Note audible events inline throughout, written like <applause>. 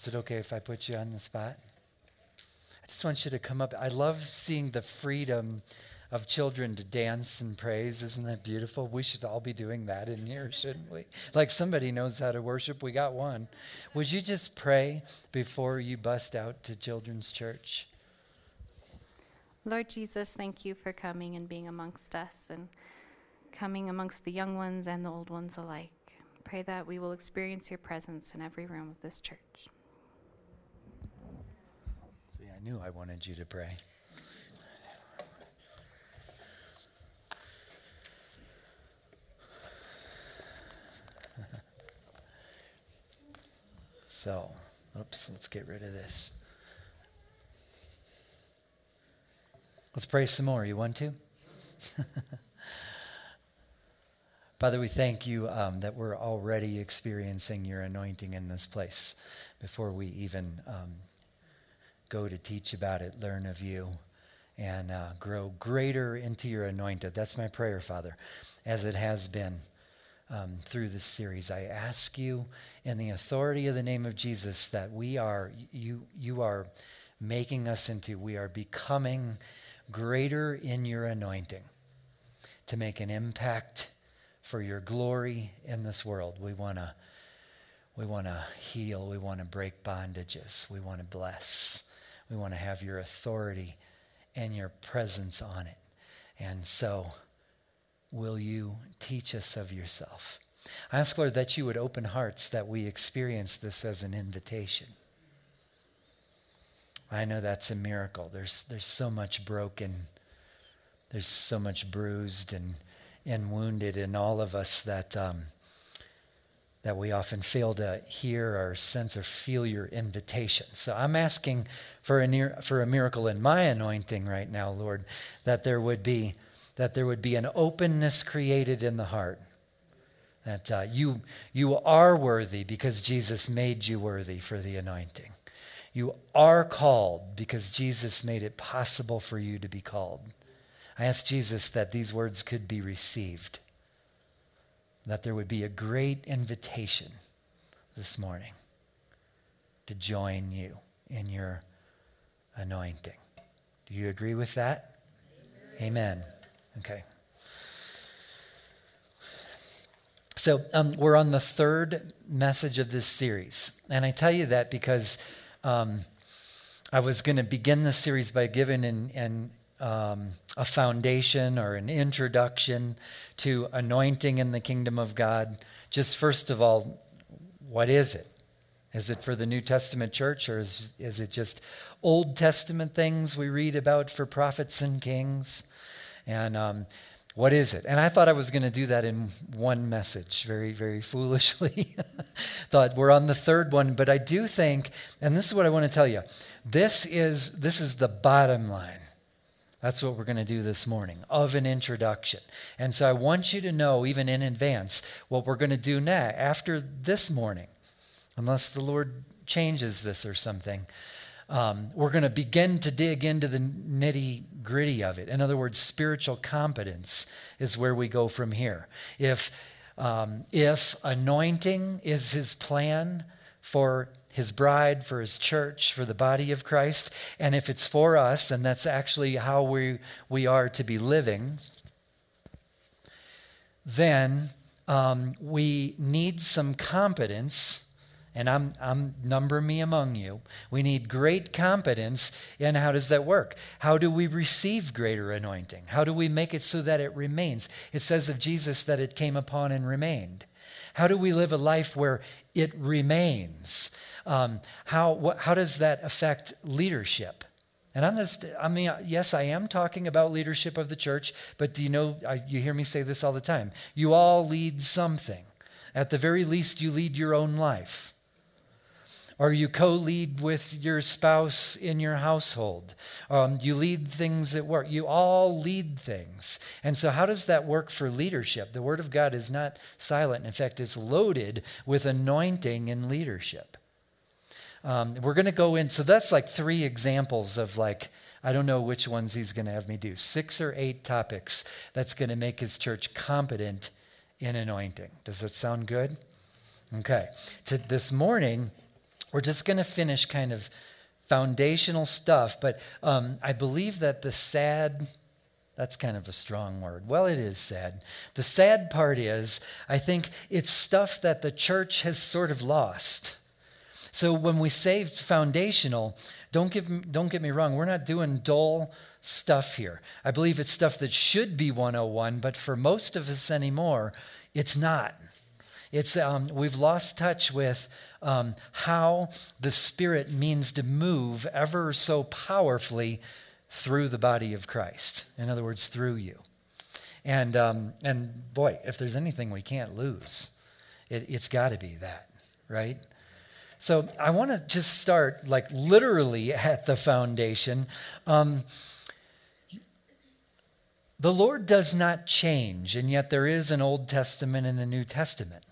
Is it okay if I put you on the spot? I just want you to come up. I love seeing the freedom of children to dance and praise. Isn't that beautiful? We should all be doing that in here, shouldn't we? Like somebody knows how to worship. We got one. Would you just pray before you bust out to children's church? Lord Jesus, thank you for coming and being amongst us and coming amongst the young ones and the old ones alike. Pray that we will experience your presence in every room of this church. I knew I wanted you to pray. <laughs> So, oops, let's get rid of this. Let's pray some more. You want to? <laughs> Father, we thank you um, that we're already experiencing your anointing in this place before we even um, go to teach about it, learn of you, and uh, grow greater into your anointed. That's my prayer, Father, as it has been um, through this series. I ask you in the authority of the name of Jesus that we are, you, you are making us into, we are becoming greater in your anointing to make an impact for your glory in this world. We want to we want to heal, we want to break bondages, we want to bless. We want to have your authority and your presence on it. And so will you teach us of yourself? I ask, Lord, that you would open hearts that we experience this as an invitation. I know that's a miracle. There's, there's so much broken, there's so much bruised and, and wounded in all of us that, um, that we often fail to hear or sense or feel your invitation. So I'm asking for a, near, for a miracle in my anointing right now, Lord, that there would be that there would be an openness created in the heart. That uh, you, you are worthy because Jesus made you worthy for the anointing. You are called because Jesus made it possible for you to be called. I ask Jesus that these words could be received, that there would be a great invitation this morning to join you in your anointing. Do you agree with that? Amen. Amen. Okay. So um, we're on the third message of this series. And I tell you that because um, I was going to begin this series by giving an, an um, a foundation or an introduction to anointing in the kingdom of God. Just first of all, what is it? Is it for the New Testament church or is, is it just Old Testament things we read about for prophets and kings? And um, what is it? And I thought I was going to do that in one message, very, very <laughs> foolishly. <laughs> thought we're on the third one, but I do think, and this is what I want to tell you this is, this is the bottom line. That's what we're going to do this morning of an introduction. And so I want you to know, even in advance, what we're going to do now after this morning, unless the Lord changes this or something. Um, we're going to begin to dig into the nitty gritty of it. In other words, spiritual competence is where we go from here. If, um, if anointing is his plan for his bride, for his church, for the body of Christ, and if it's for us, and that's actually how we, we are to be living, then um, we need some competence and I'm, I'm number me among you. We need great competence in how does that work? How do we receive greater anointing? How do we make it so that it remains? It says of Jesus that it came upon and remained. How do we live a life where it remains? Um, how, how does that affect leadership? And I'm just, I mean, yes, I am talking about leadership of the church, but do you know, I, you hear me say this all the time. You all lead something. At the very least, you lead your own life or you co lead with your spouse in your household. Um, you lead things at work. You all lead things. And so, how does that work for leadership? The Word of God is not silent. In fact, it's loaded with anointing in leadership. Um, we're going to go in, so that's like three examples of like, I don't know which ones he's going to have me do. Six or eight topics that's going to make his church competent in anointing. Does that sound good? Okay. To this morning, we're just going to finish kind of foundational stuff, but um, I believe that the sad, that's kind of a strong word. Well, it is sad. The sad part is, I think it's stuff that the church has sort of lost. So when we say foundational, don't, give, don't get me wrong, we're not doing dull stuff here. I believe it's stuff that should be 101, but for most of us anymore, it's not. It's, um, we've lost touch with um, how the Spirit means to move ever so powerfully through the body of Christ. In other words, through you. And, um, and boy, if there's anything we can't lose, it, it's got to be that, right? So I want to just start, like, literally <laughs> at the foundation. Um, the Lord does not change, and yet there is an Old Testament and a New Testament.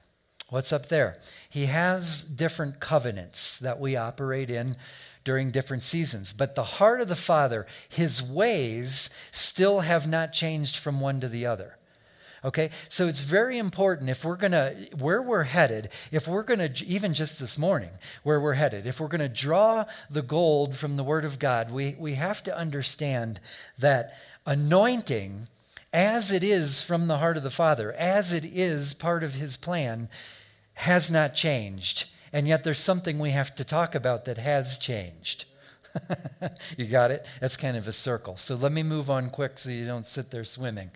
What's up there? He has different covenants that we operate in during different seasons. But the heart of the Father, his ways, still have not changed from one to the other. Okay, so it's very important if we're going to, where we're headed, if we're going to, even just this morning, where we're headed, if we're going to draw the gold from the Word of God, we, we have to understand that anointing, as it is from the heart of the Father, as it is part of His plan, has not changed. And yet there's something we have to talk about that has changed. <laughs> you got it? That's kind of a circle. So let me move on quick so you don't sit there swimming.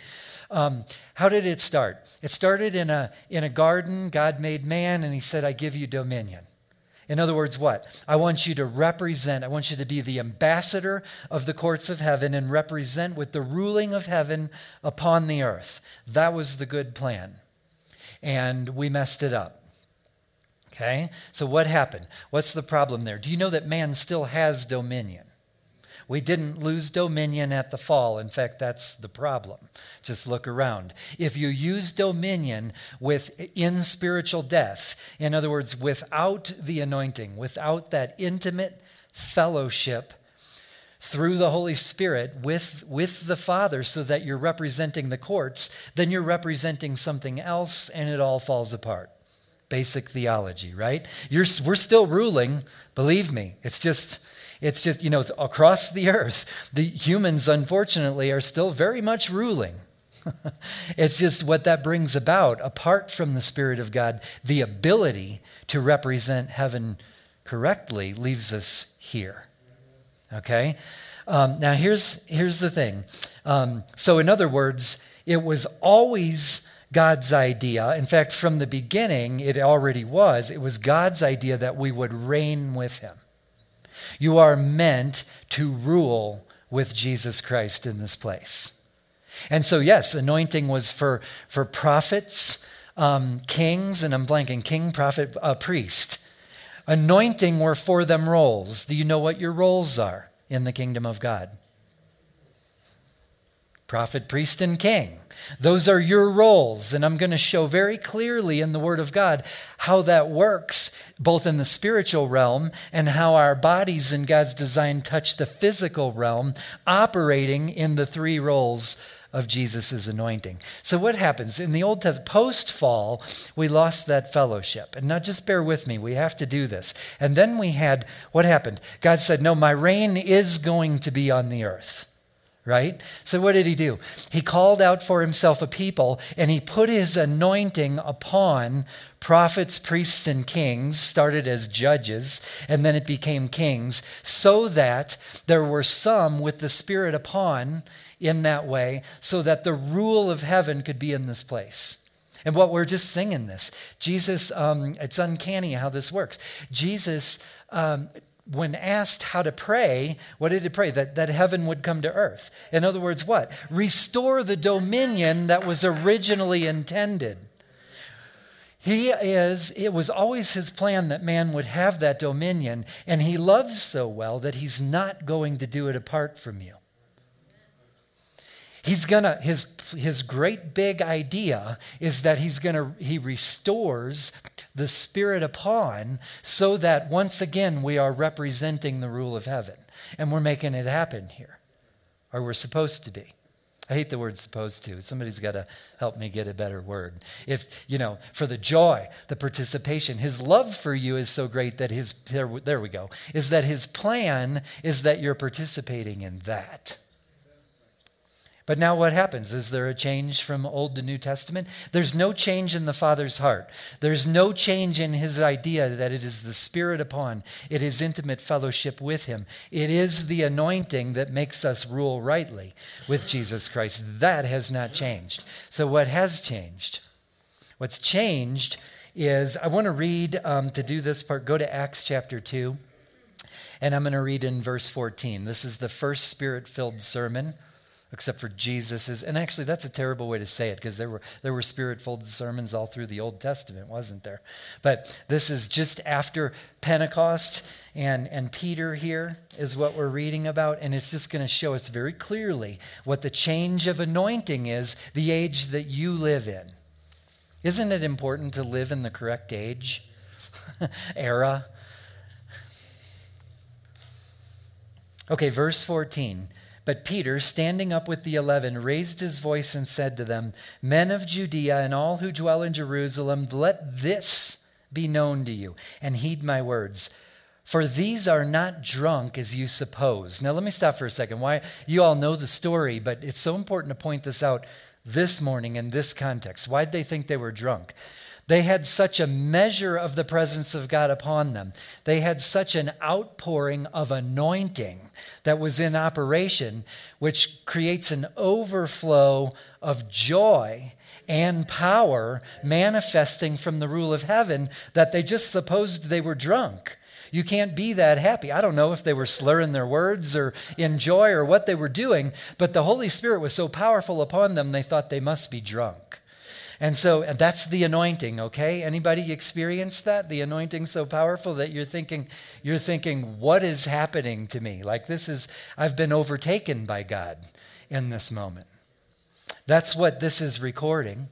Um, how did it start? It started in a, in a garden. God made man, and he said, I give you dominion. In other words, what? I want you to represent, I want you to be the ambassador of the courts of heaven and represent with the ruling of heaven upon the earth. That was the good plan. And we messed it up. Okay? So what happened? What's the problem there? Do you know that man still has dominion? We didn't lose dominion at the fall. In fact, that's the problem. Just look around. If you use dominion with in spiritual death, in other words, without the anointing, without that intimate fellowship through the Holy Spirit with, with the Father so that you're representing the courts, then you're representing something else and it all falls apart basic theology, right? You're, we're still ruling, believe me. It's just, it's just, you know, across the earth, the humans, unfortunately, are still very much ruling. <laughs> it's just what that brings about, apart from the Spirit of God, the ability to represent heaven correctly leaves us here. Okay? Um, now, here's, here's the thing. Um, so, in other words, it was always God's idea. In fact, from the beginning, it already was. It was God's idea that we would reign with him. You are meant to rule with Jesus Christ in this place. And so, yes, anointing was for, for prophets, um, kings, and I'm blanking king, prophet, uh, priest. Anointing were for them roles. Do you know what your roles are in the kingdom of God? Prophet, priest, and king. Those are your roles. And I'm going to show very clearly in the Word of God how that works, both in the spiritual realm and how our bodies in God's design touch the physical realm, operating in the three roles of Jesus' anointing. So, what happens? In the Old Testament, post fall, we lost that fellowship. And now, just bear with me, we have to do this. And then we had what happened? God said, No, my reign is going to be on the earth right? So, what did he do? He called out for himself a people and he put his anointing upon prophets, priests, and kings, started as judges, and then it became kings, so that there were some with the Spirit upon in that way, so that the rule of heaven could be in this place. And what we're just singing this, Jesus, um, it's uncanny how this works. Jesus um, when asked how to pray, what did he pray? That, that heaven would come to earth. In other words, what? Restore the dominion that was originally intended. He is, it was always his plan that man would have that dominion, and he loves so well that he's not going to do it apart from you. He's gonna, his, his great big idea is that he's gonna, he restores the Spirit upon so that once again we are representing the rule of heaven. And we're making it happen here, or we're supposed to be. I hate the word supposed to. Somebody's got to help me get a better word. If, you know, for the joy, the participation, his love for you is so great that his, there, there we go, is that his plan is that you're participating in that. But now what happens? Is there a change from Old to New Testament? There's no change in the Father's heart. There's no change in his idea that it is the Spirit upon, it is intimate fellowship with him. It is the anointing that makes us rule rightly with Jesus Christ. That has not changed. So, what has changed? What's changed is I want to read um, to do this part, go to Acts chapter 2, and I'm going to read in verse 14. This is the first spirit filled sermon except for Jesus's. And actually, that's a terrible way to say it because there were, there were spirit filled sermons all through the Old Testament, wasn't there? But this is just after Pentecost, and, and Peter here is what we're reading about. And it's just going to show us very clearly what the change of anointing is, the age that you live in. Isn't it important to live in the correct age, <laughs> era? Okay, verse 14. But Peter, standing up with the eleven, raised his voice and said to them, Men of Judea and all who dwell in Jerusalem, let this be known to you, and heed my words. For these are not drunk as you suppose. Now, let me stop for a second. Why? You all know the story, but it's so important to point this out this morning in this context. Why'd they think they were drunk? They had such a measure of the presence of God upon them. They had such an outpouring of anointing that was in operation, which creates an overflow of joy and power manifesting from the rule of heaven that they just supposed they were drunk. You can't be that happy. I don't know if they were slurring their words or in joy or what they were doing, but the Holy Spirit was so powerful upon them, they thought they must be drunk. And so and that's the anointing, okay? Anybody experience that? The anointing so powerful that you're thinking you're thinking what is happening to me? Like this is I've been overtaken by God in this moment. That's what this is recording.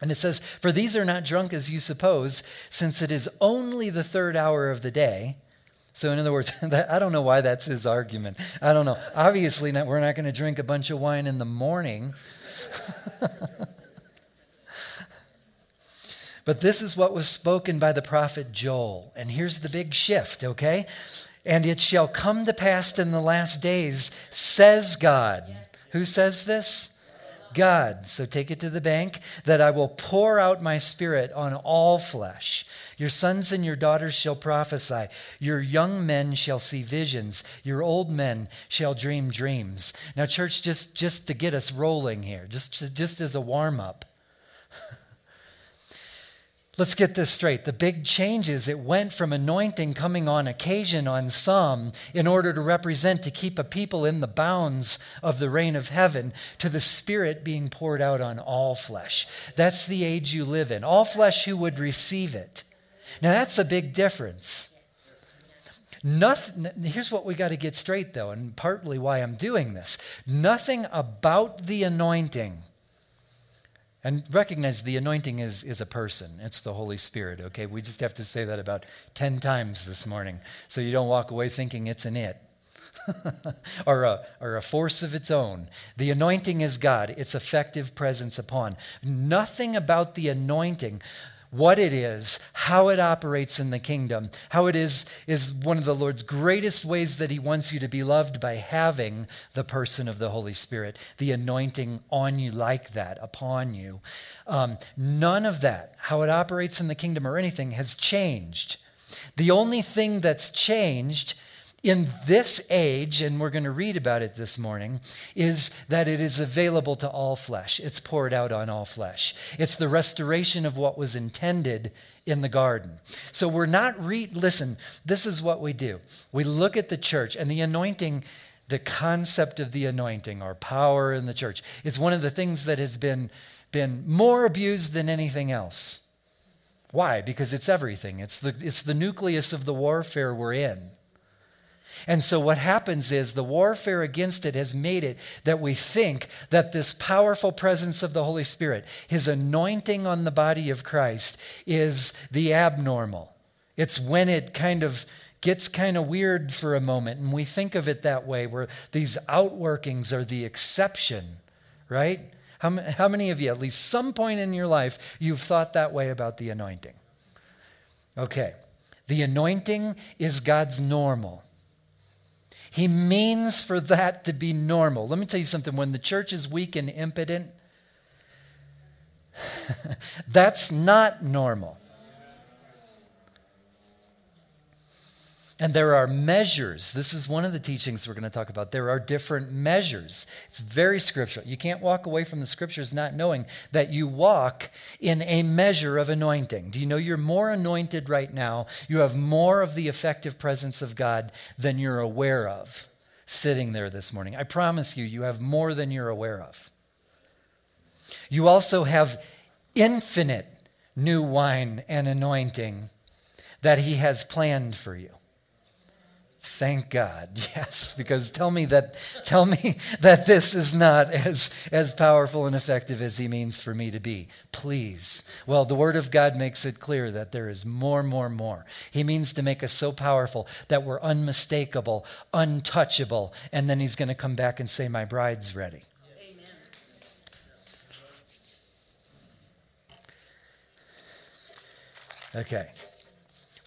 And it says, For these are not drunk as you suppose, since it is only the third hour of the day. So, in other words, <laughs> I don't know why that's his argument. I don't know. Obviously, not, we're not going to drink a bunch of wine in the morning. <laughs> But this is what was spoken by the prophet Joel. And here's the big shift, okay? And it shall come to pass in the last days, says God. Who says this? God. So take it to the bank that I will pour out my spirit on all flesh. Your sons and your daughters shall prophesy. Your young men shall see visions. Your old men shall dream dreams. Now, church, just, just to get us rolling here, just, just as a warm up. <laughs> Let's get this straight. The big change is it went from anointing coming on occasion on some in order to represent, to keep a people in the bounds of the reign of heaven, to the Spirit being poured out on all flesh. That's the age you live in. All flesh who would receive it. Now, that's a big difference. Nothing, here's what we got to get straight, though, and partly why I'm doing this. Nothing about the anointing and recognize the anointing is, is a person. It's the Holy Spirit, okay? We just have to say that about 10 times this morning so you don't walk away thinking it's an it. <laughs> or, a, or a force of its own. The anointing is God, its effective presence upon. Nothing about the anointing what it is, how it operates in the kingdom, how it is is one of the Lord's greatest ways that he wants you to be loved by having the person of the Holy Spirit, the anointing on you like that, upon you. Um, none of that, how it operates in the kingdom or anything, has changed. The only thing that's changed in this age, and we're going to read about it this morning, is that it is available to all flesh. It's poured out on all flesh. It's the restoration of what was intended in the garden. So we're not read, listen, this is what we do. We look at the church and the anointing, the concept of the anointing or power in the church is one of the things that has been, been more abused than anything else. Why? Because it's everything. It's the, it's the nucleus of the warfare we're in. And so, what happens is the warfare against it has made it that we think that this powerful presence of the Holy Spirit, his anointing on the body of Christ, is the abnormal. It's when it kind of gets kind of weird for a moment, and we think of it that way, where these outworkings are the exception, right? How, how many of you, at least some point in your life, you've thought that way about the anointing? Okay. The anointing is God's normal. He means for that to be normal. Let me tell you something. When the church is weak and impotent, <laughs> that's not normal. And there are measures. This is one of the teachings we're going to talk about. There are different measures. It's very scriptural. You can't walk away from the scriptures not knowing that you walk in a measure of anointing. Do you know you're more anointed right now? You have more of the effective presence of God than you're aware of sitting there this morning. I promise you, you have more than you're aware of. You also have infinite new wine and anointing that He has planned for you. Thank God. <laughs> Yes, because tell me that tell me <laughs> that this is not as as powerful and effective as he means for me to be. Please. Well, the word of God makes it clear that there is more, more, more. He means to make us so powerful that we're unmistakable, untouchable, and then he's going to come back and say my bride's ready. Amen. Okay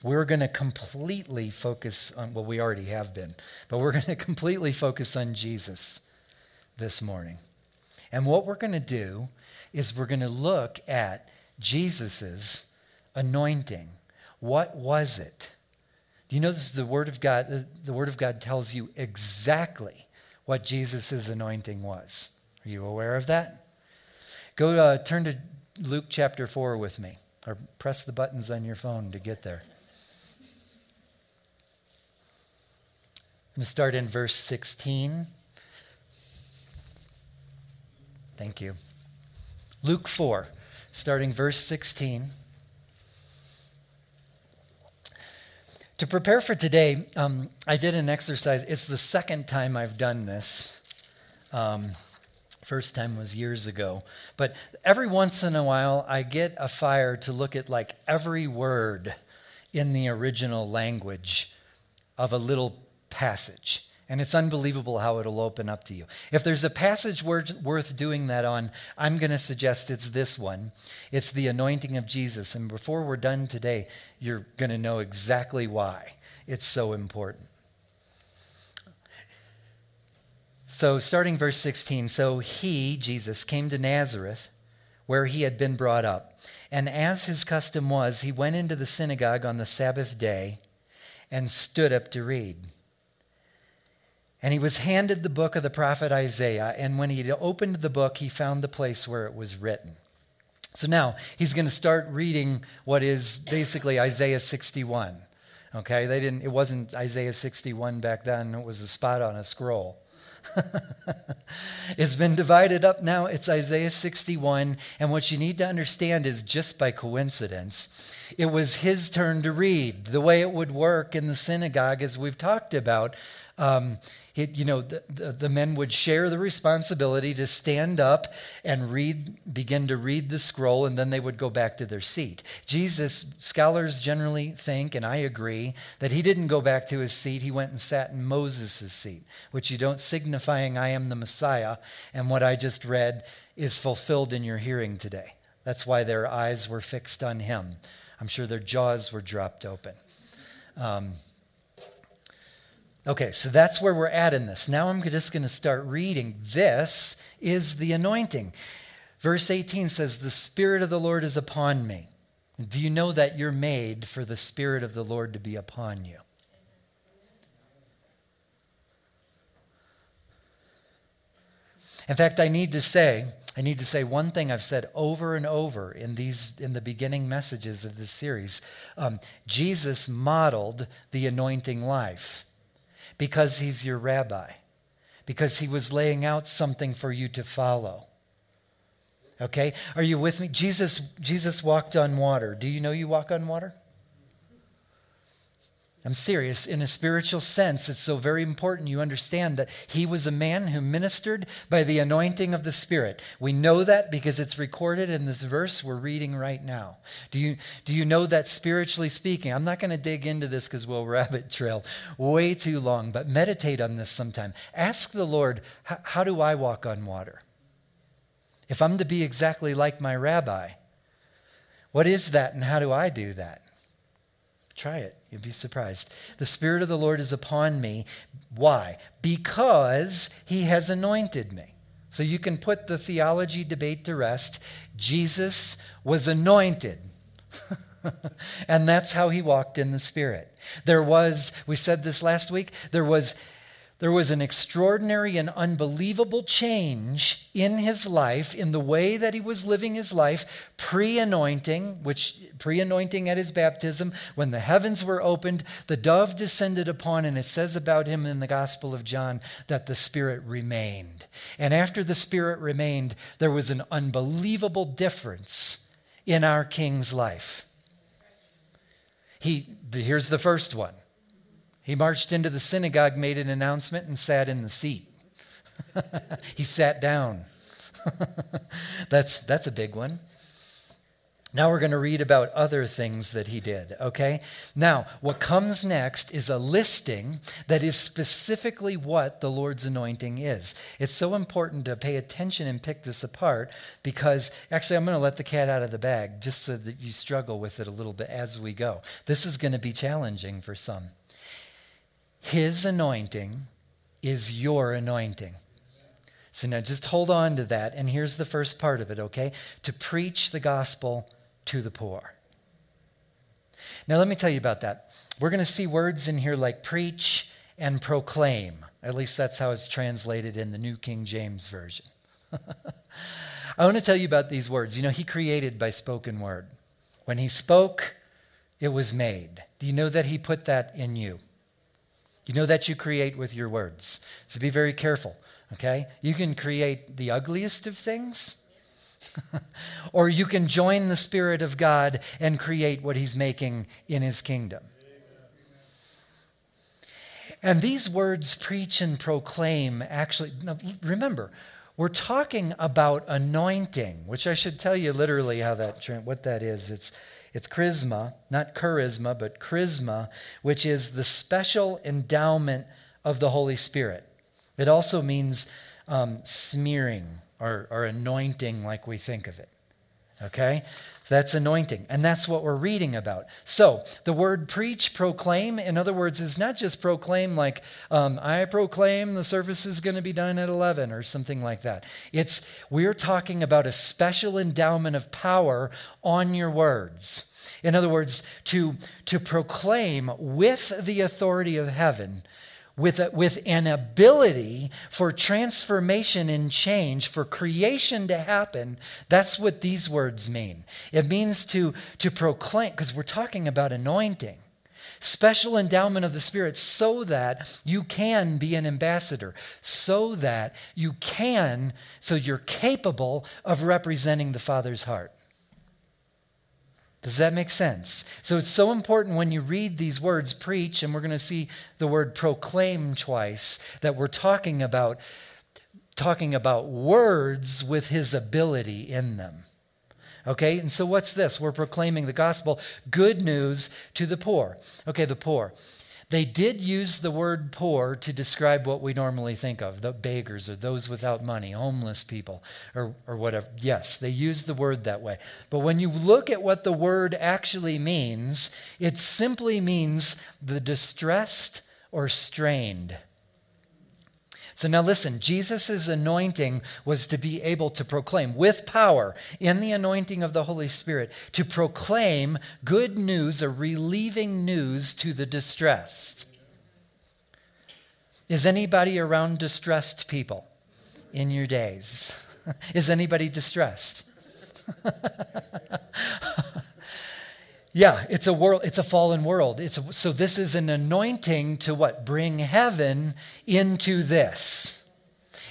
we're going to completely focus on, well, we already have been, but we're <laughs> going to completely focus on Jesus this morning. And what we're going to do is we're going to look at Jesus's anointing. What was it? Do you know this is the Word of God? The, Word of God tells you exactly what Jesus' anointing was. Are you aware of that? Go uh, turn to Luke chapter 4 with me, or press the buttons on your phone to get there. Going to start in verse 16. Thank you. Luke 4, starting verse 16. To prepare for today, um, I did an exercise. It's the second time I've done this. Um, first time was years ago. But every once in a while, I get a fire to look at like every word in the original language of a little passage. And it's unbelievable how it'll open up to you. If there's a passage worth doing that on, I'm going to suggest it's this one. It's the anointing of Jesus. And before we're done today, you're going to know exactly why it's so important. So, starting verse 16 So he, Jesus, came to Nazareth, where he had been brought up. And as his custom was, he went into the synagogue on the Sabbath day and stood up to read. And he was handed the book of the prophet Isaiah. And when he opened the book, he found the place where it was written. So now he's going to start reading what is basically Isaiah 61. Okay, they didn't. It wasn't Isaiah 61 back then. It was a spot on a scroll. <laughs> it's been divided up now. It's Isaiah 61. And what you need to understand is just by coincidence, it was his turn to read. The way it would work in the synagogue, as we've talked about, um, it, you know, the, the, the, men would share the responsibility to stand up and read, begin to read the scroll, and then they would go back to their seat. Jesus, scholars generally think, and I agree, that he didn't go back to his seat. He went and sat in Moses' seat, which you don't signifying, I am the Messiah, and what I just read is fulfilled in your hearing today. That's why their eyes were fixed on him. I'm sure their jaws were dropped open. Um, Okay, so that's where we're at in this. Now I'm just going to start reading. This is the anointing. Verse 18 says, The Spirit of the Lord is upon me. Do you know that you're made for the Spirit of the Lord to be upon you? In fact, I need to say, I need to say one thing I've said over and over in these in the beginning messages of this series. Um, Jesus modeled the anointing life because he's your rabbi, because he was laying out something for you to follow. Okay? Are you with me? Jesus, Jesus walked on water. Do you know you walk on water? I'm serious. In a spiritual sense, it's so very important you understand that he was a man who ministered by the anointing of the Spirit. We know that because it's recorded in this verse we're reading right now. Do you, do you know that spiritually speaking? I'm not going to dig into this because we'll rabbit trail way too long, but meditate on this sometime. Ask the Lord, how do I walk on water? If I'm to be exactly like my rabbi, what is that and how do I do that? Try it. You'd be surprised. The Spirit of the Lord is upon me. Why? Because He has anointed me. So you can put the theology debate to rest. Jesus was anointed. <laughs> and that's how he walked in the Spirit. There was, we said this last week, there was there was an extraordinary and unbelievable change in his life, in the way that he was living his life, pre anointing, which pre anointing at his baptism, when the heavens were opened, the dove descended upon, and it says about him in the Gospel of John that the Spirit remained. And after the Spirit remained, there was an unbelievable difference in our King's life. He, here's the first one he marched into the synagogue, made an announcement, and sat in the seat. <laughs> he sat down. <laughs> that's, that's a big one. Now we're going to read about other things that he did, okay? Now, what comes next is a listing that is specifically what the Lord's anointing is. It's so important to pay attention and pick this apart because actually, I'm going to let the cat out of the bag just so that you struggle with it a little bit as we go. This is going to be challenging for some. His anointing is your anointing. So now just hold on to that. And here's the first part of it, okay? To preach the gospel to the poor. Now, let me tell you about that. We're going to see words in here like preach and proclaim. At least that's how it's translated in the New King James Version. <laughs> I want to tell you about these words. You know, he created by spoken word. When he spoke, it was made. Do you know that he put that in you? You know that you create with your words. So be very careful, okay? You can create the ugliest of things, <laughs> or you can join the Spirit of God and create what He's making in His kingdom. And these words, preach and proclaim, actually, remember, we're talking about anointing, which I should tell you literally how that, what that is. It's it's charisma, not charisma, but charisma, which is the special endowment of the Holy Spirit. It also means um, smearing or, or anointing, like we think of it. Okay? That's anointing. And that's what we're reading about. So the word preach, proclaim, in other words, is not just proclaim like, um, I proclaim the service is going to be done at 11 or something like that. It's, we're talking about a special endowment of power on your words. In other words, to, to proclaim with the authority of heaven with, a, with an ability for transformation and change, for creation to happen. That's what these words mean. It means to, to proclaim, because we're talking about anointing. Special endowment of the Spirit so that you can be an ambassador, so that you can, so you're capable of representing the Father's heart. Does that make sense? So it's so important when you read these words, preach, and we're going to see the word proclaim twice, that we're talking about talking about words with his ability in them. Okay? And so what's this? We're proclaiming the gospel, good news to the poor. Okay, the poor. They did use the word poor to describe what we normally think of the beggars or those without money, homeless people, or, or whatever. Yes, they used the word that way. But when you look at what the word actually means, it simply means the distressed or strained. So now listen, Jesus' anointing was to be able to proclaim with power in the anointing of the Holy Spirit, to proclaim good news or relieving news to the distressed. Is anybody around distressed people in your days? <laughs> Is anybody distressed? <laughs> Yeah, it's a world, it's a fallen world. It's a, so this is an anointing to what? Bring heaven into this.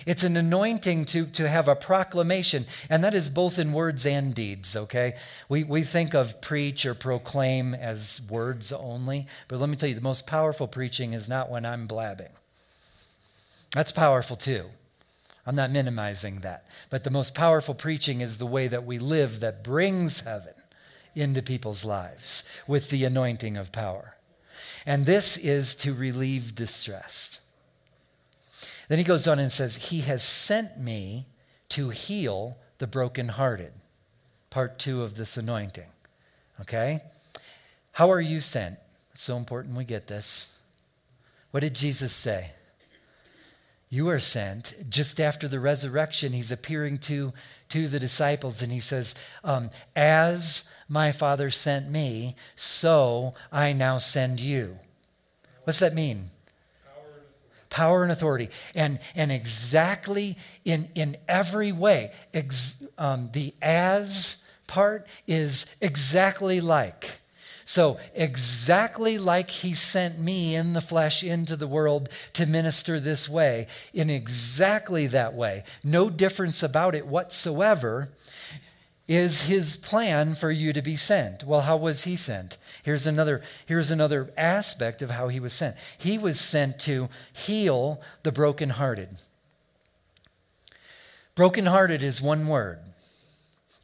It's an anointing to, to have a proclamation, and that is both in words and deeds, okay? We, we think of preach or proclaim as words only, but let me tell you, the most powerful preaching is not when I'm blabbing. That's powerful too. I'm not minimizing that. But the most powerful preaching is the way that we live that brings heaven into people's lives with the anointing of power. And this is to relieve distress. Then he goes on and says, He has sent me to heal the brokenhearted. Part two of this anointing. Okay? How are you sent? It's so important we get this. What did Jesus say? You are sent. Just after the resurrection, he's appearing to, to the disciples and he says, um, As my Father sent me, so I now send you. What's that mean? Power and authority. And, and exactly in, in every way, ex, um, the as part is exactly like. So, exactly like he sent me in the flesh into the world to minister this way, in exactly that way, no difference about it whatsoever, is his plan for you to be sent. Well, how was he sent? Here's another, here's another aspect of how he was sent. He was sent to heal the brokenhearted. Brokenhearted is one word.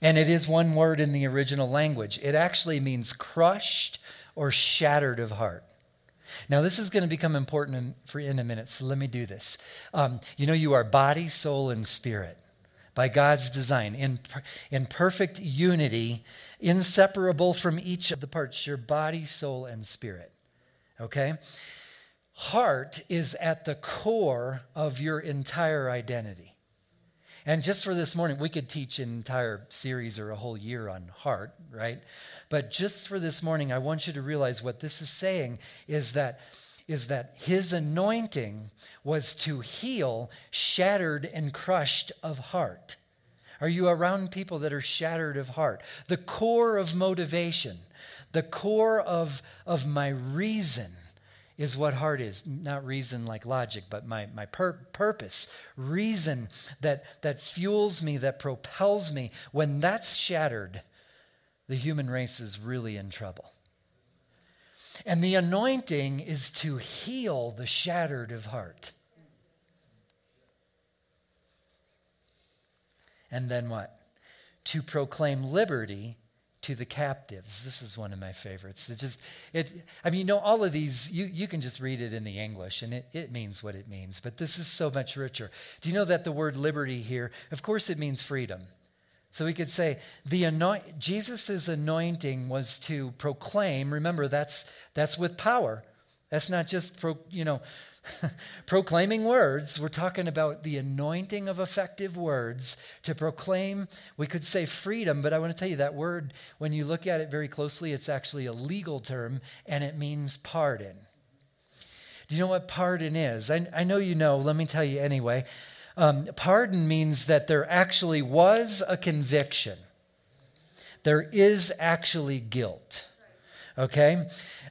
And it is one word in the original language. It actually means crushed or shattered of heart. Now, this is going to become important for in a minute, so let me do this. Um, you know, you are body, soul, and spirit by God's design in, in perfect unity, inseparable from each of the parts your body, soul, and spirit. Okay? Heart is at the core of your entire identity. And just for this morning, we could teach an entire series or a whole year on heart, right? But just for this morning, I want you to realize what this is saying is that is that his anointing was to heal shattered and crushed of heart. Are you around people that are shattered of heart? The core of motivation, the core of, of my reason is what heart is. Not reason like logic, but my, my pur- purpose. Reason that, that fuels me, that propels me. When that's shattered, the human race is really in trouble. And the anointing is to heal the shattered of heart. And then what? To proclaim liberty to the captives. This is one of my favorites. It just, it, I mean, you know, all of these, you, you can just read it in the English and it, it means what it means, but this is so much richer. Do you know that the word liberty here, of course, it means freedom. So we could say the anoint, Jesus' anointing was to proclaim, remember, that's, that's with power. That's not just, pro, you know, <laughs> proclaiming words, we're talking about the anointing of effective words to proclaim, we could say freedom, but I want to tell you that word, when you look at it very closely, it's actually a legal term and it means pardon. Do you know what pardon is? I, I know you know, let me tell you anyway. Um, pardon means that there actually was a conviction, there is actually guilt. Okay?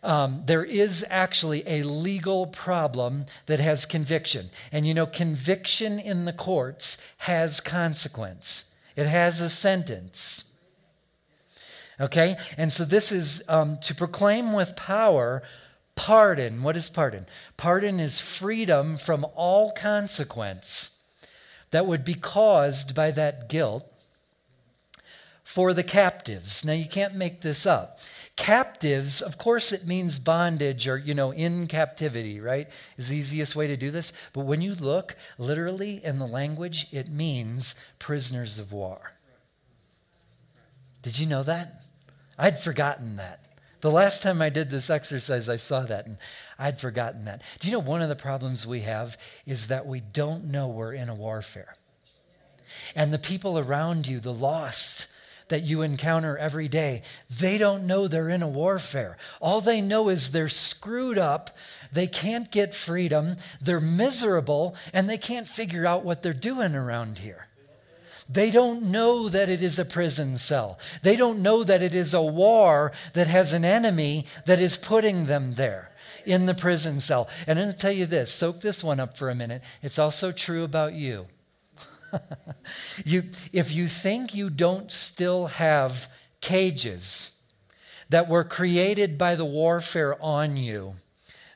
um, there is actually a legal problem that has conviction. And you know, conviction in the courts has consequence, it has a sentence. Okay? And so this is um, to proclaim with power pardon. What is pardon? Pardon is freedom from all consequence that would be caused by that guilt for the captives. Now, you can't make this up. Captives, of course, it means bondage or, you know, in captivity, right? Is the easiest way to do this. But when you look literally in the language, it means prisoners of war. Did you know that? I'd forgotten that. The last time I did this exercise, I saw that and I'd forgotten that. Do you know one of the problems we have is that we don't know we're in a warfare? And the people around you, the lost, that you encounter every day, they don't know they're in a warfare. All they know is they're screwed up, they can't get freedom, they're miserable, and they can't figure out what they're doing around here. They don't know that it is a prison cell. They don't know that it is a war that has an enemy that is putting them there in the prison cell. And I'm going to tell you this soak this one up for a minute. It's also true about you. <laughs> you, if you think you don't still have cages that were created by the warfare on you,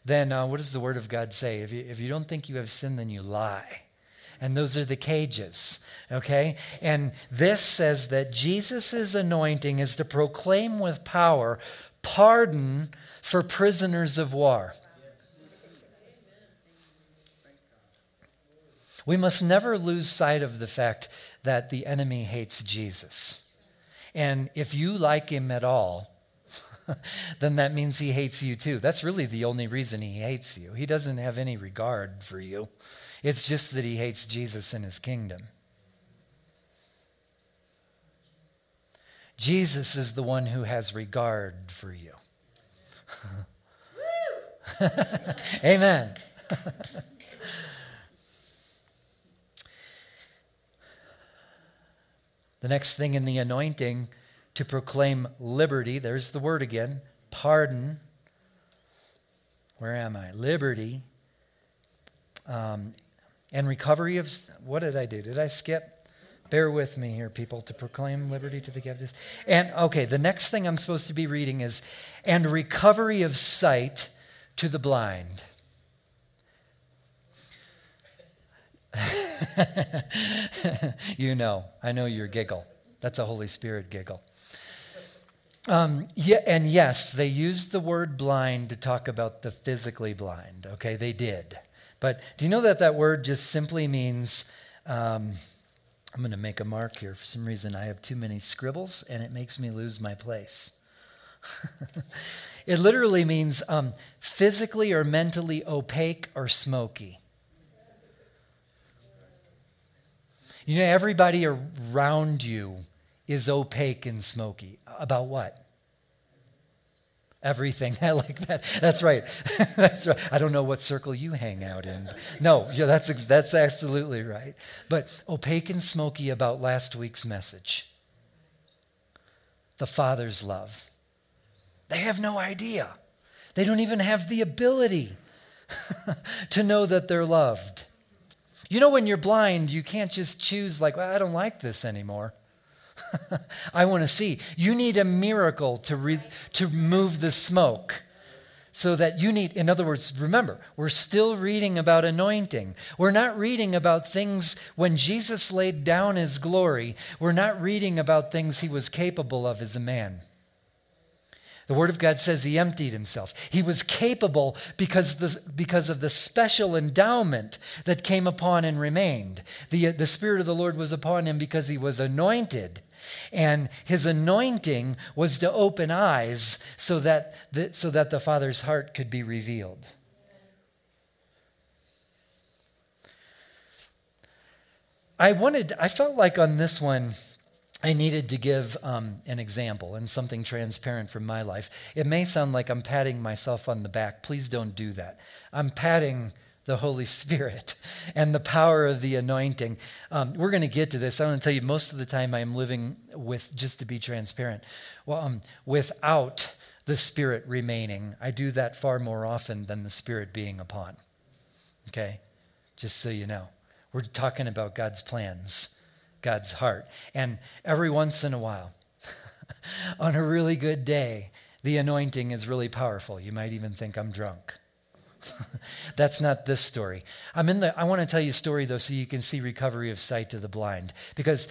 then uh, what does the Word of God say? If you, if you don't think you have sin, then you lie. And those are the cages, okay? And this says that Jesus' anointing is to proclaim with power pardon for prisoners of war. We must never lose sight of the fact that the enemy hates Jesus. And if you like him at all, <laughs> then that means he hates you too. That's really the only reason he hates you. He doesn't have any regard for you, it's just that he hates Jesus and his kingdom. Jesus is the one who has regard for you. <laughs> Amen. <laughs> the next thing in the anointing to proclaim liberty. There's the word again pardon. Where am I? Liberty. Um, and recovery of. What did I do? Did I skip? Bear with me here, people, to proclaim liberty to the captives. And, okay, the next thing I'm supposed to be reading is, and recovery of sight to the blind. <laughs> you know, I know your giggle. That's a Holy Spirit giggle. Um, yeah, and yes, they used the word blind to talk about the physically blind. Okay, they did. But do you know that that word just simply means? Um, I'm going to make a mark here. For some reason, I have too many scribbles, and it makes me lose my place. <laughs> it literally means um, physically or mentally opaque or smoky. You know, everybody around you is opaque and smoky. About what? Everything. <laughs> I like that. That's right. <laughs> that's right. I don't know what circle you hang out in. No, yeah, that's, that's absolutely right. But opaque and smoky about last week's message the Father's love. They have no idea. They don't even have the ability <laughs> to know that they're loved. You know, when you're blind, you can't just choose, like, well, I don't like this anymore. <laughs> I want to see. You need a miracle to, re- to move the smoke. So that you need, in other words, remember, we're still reading about anointing. We're not reading about things when Jesus laid down his glory. We're not reading about things he was capable of as a man. The Word of God says he emptied himself. He was capable because, the, because of the special endowment that came upon and remained. The, the Spirit of the Lord was upon him because he was anointed. And his anointing was to open eyes so that the, so that the Father's heart could be revealed. I wanted, I felt like on this one, I needed to give um, an example and something transparent from my life. It may sound like I'm patting myself on the back. Please don't do that. I'm patting the Holy <laughs> Spirit and the power of the anointing. Um, we're going to get to this. I want to tell you, most of the time I'm living with, just to be transparent, well, um, without the Spirit remaining. I do that far more often than the Spirit being upon. Okay? Just so you know. We're talking about God's plans God's heart. And every once in a while, <laughs> on a really good day, the anointing is really powerful. You might even think I'm drunk. <laughs> That's not this story. I'm in the I want to tell you a story though so you can see recovery of sight to the blind because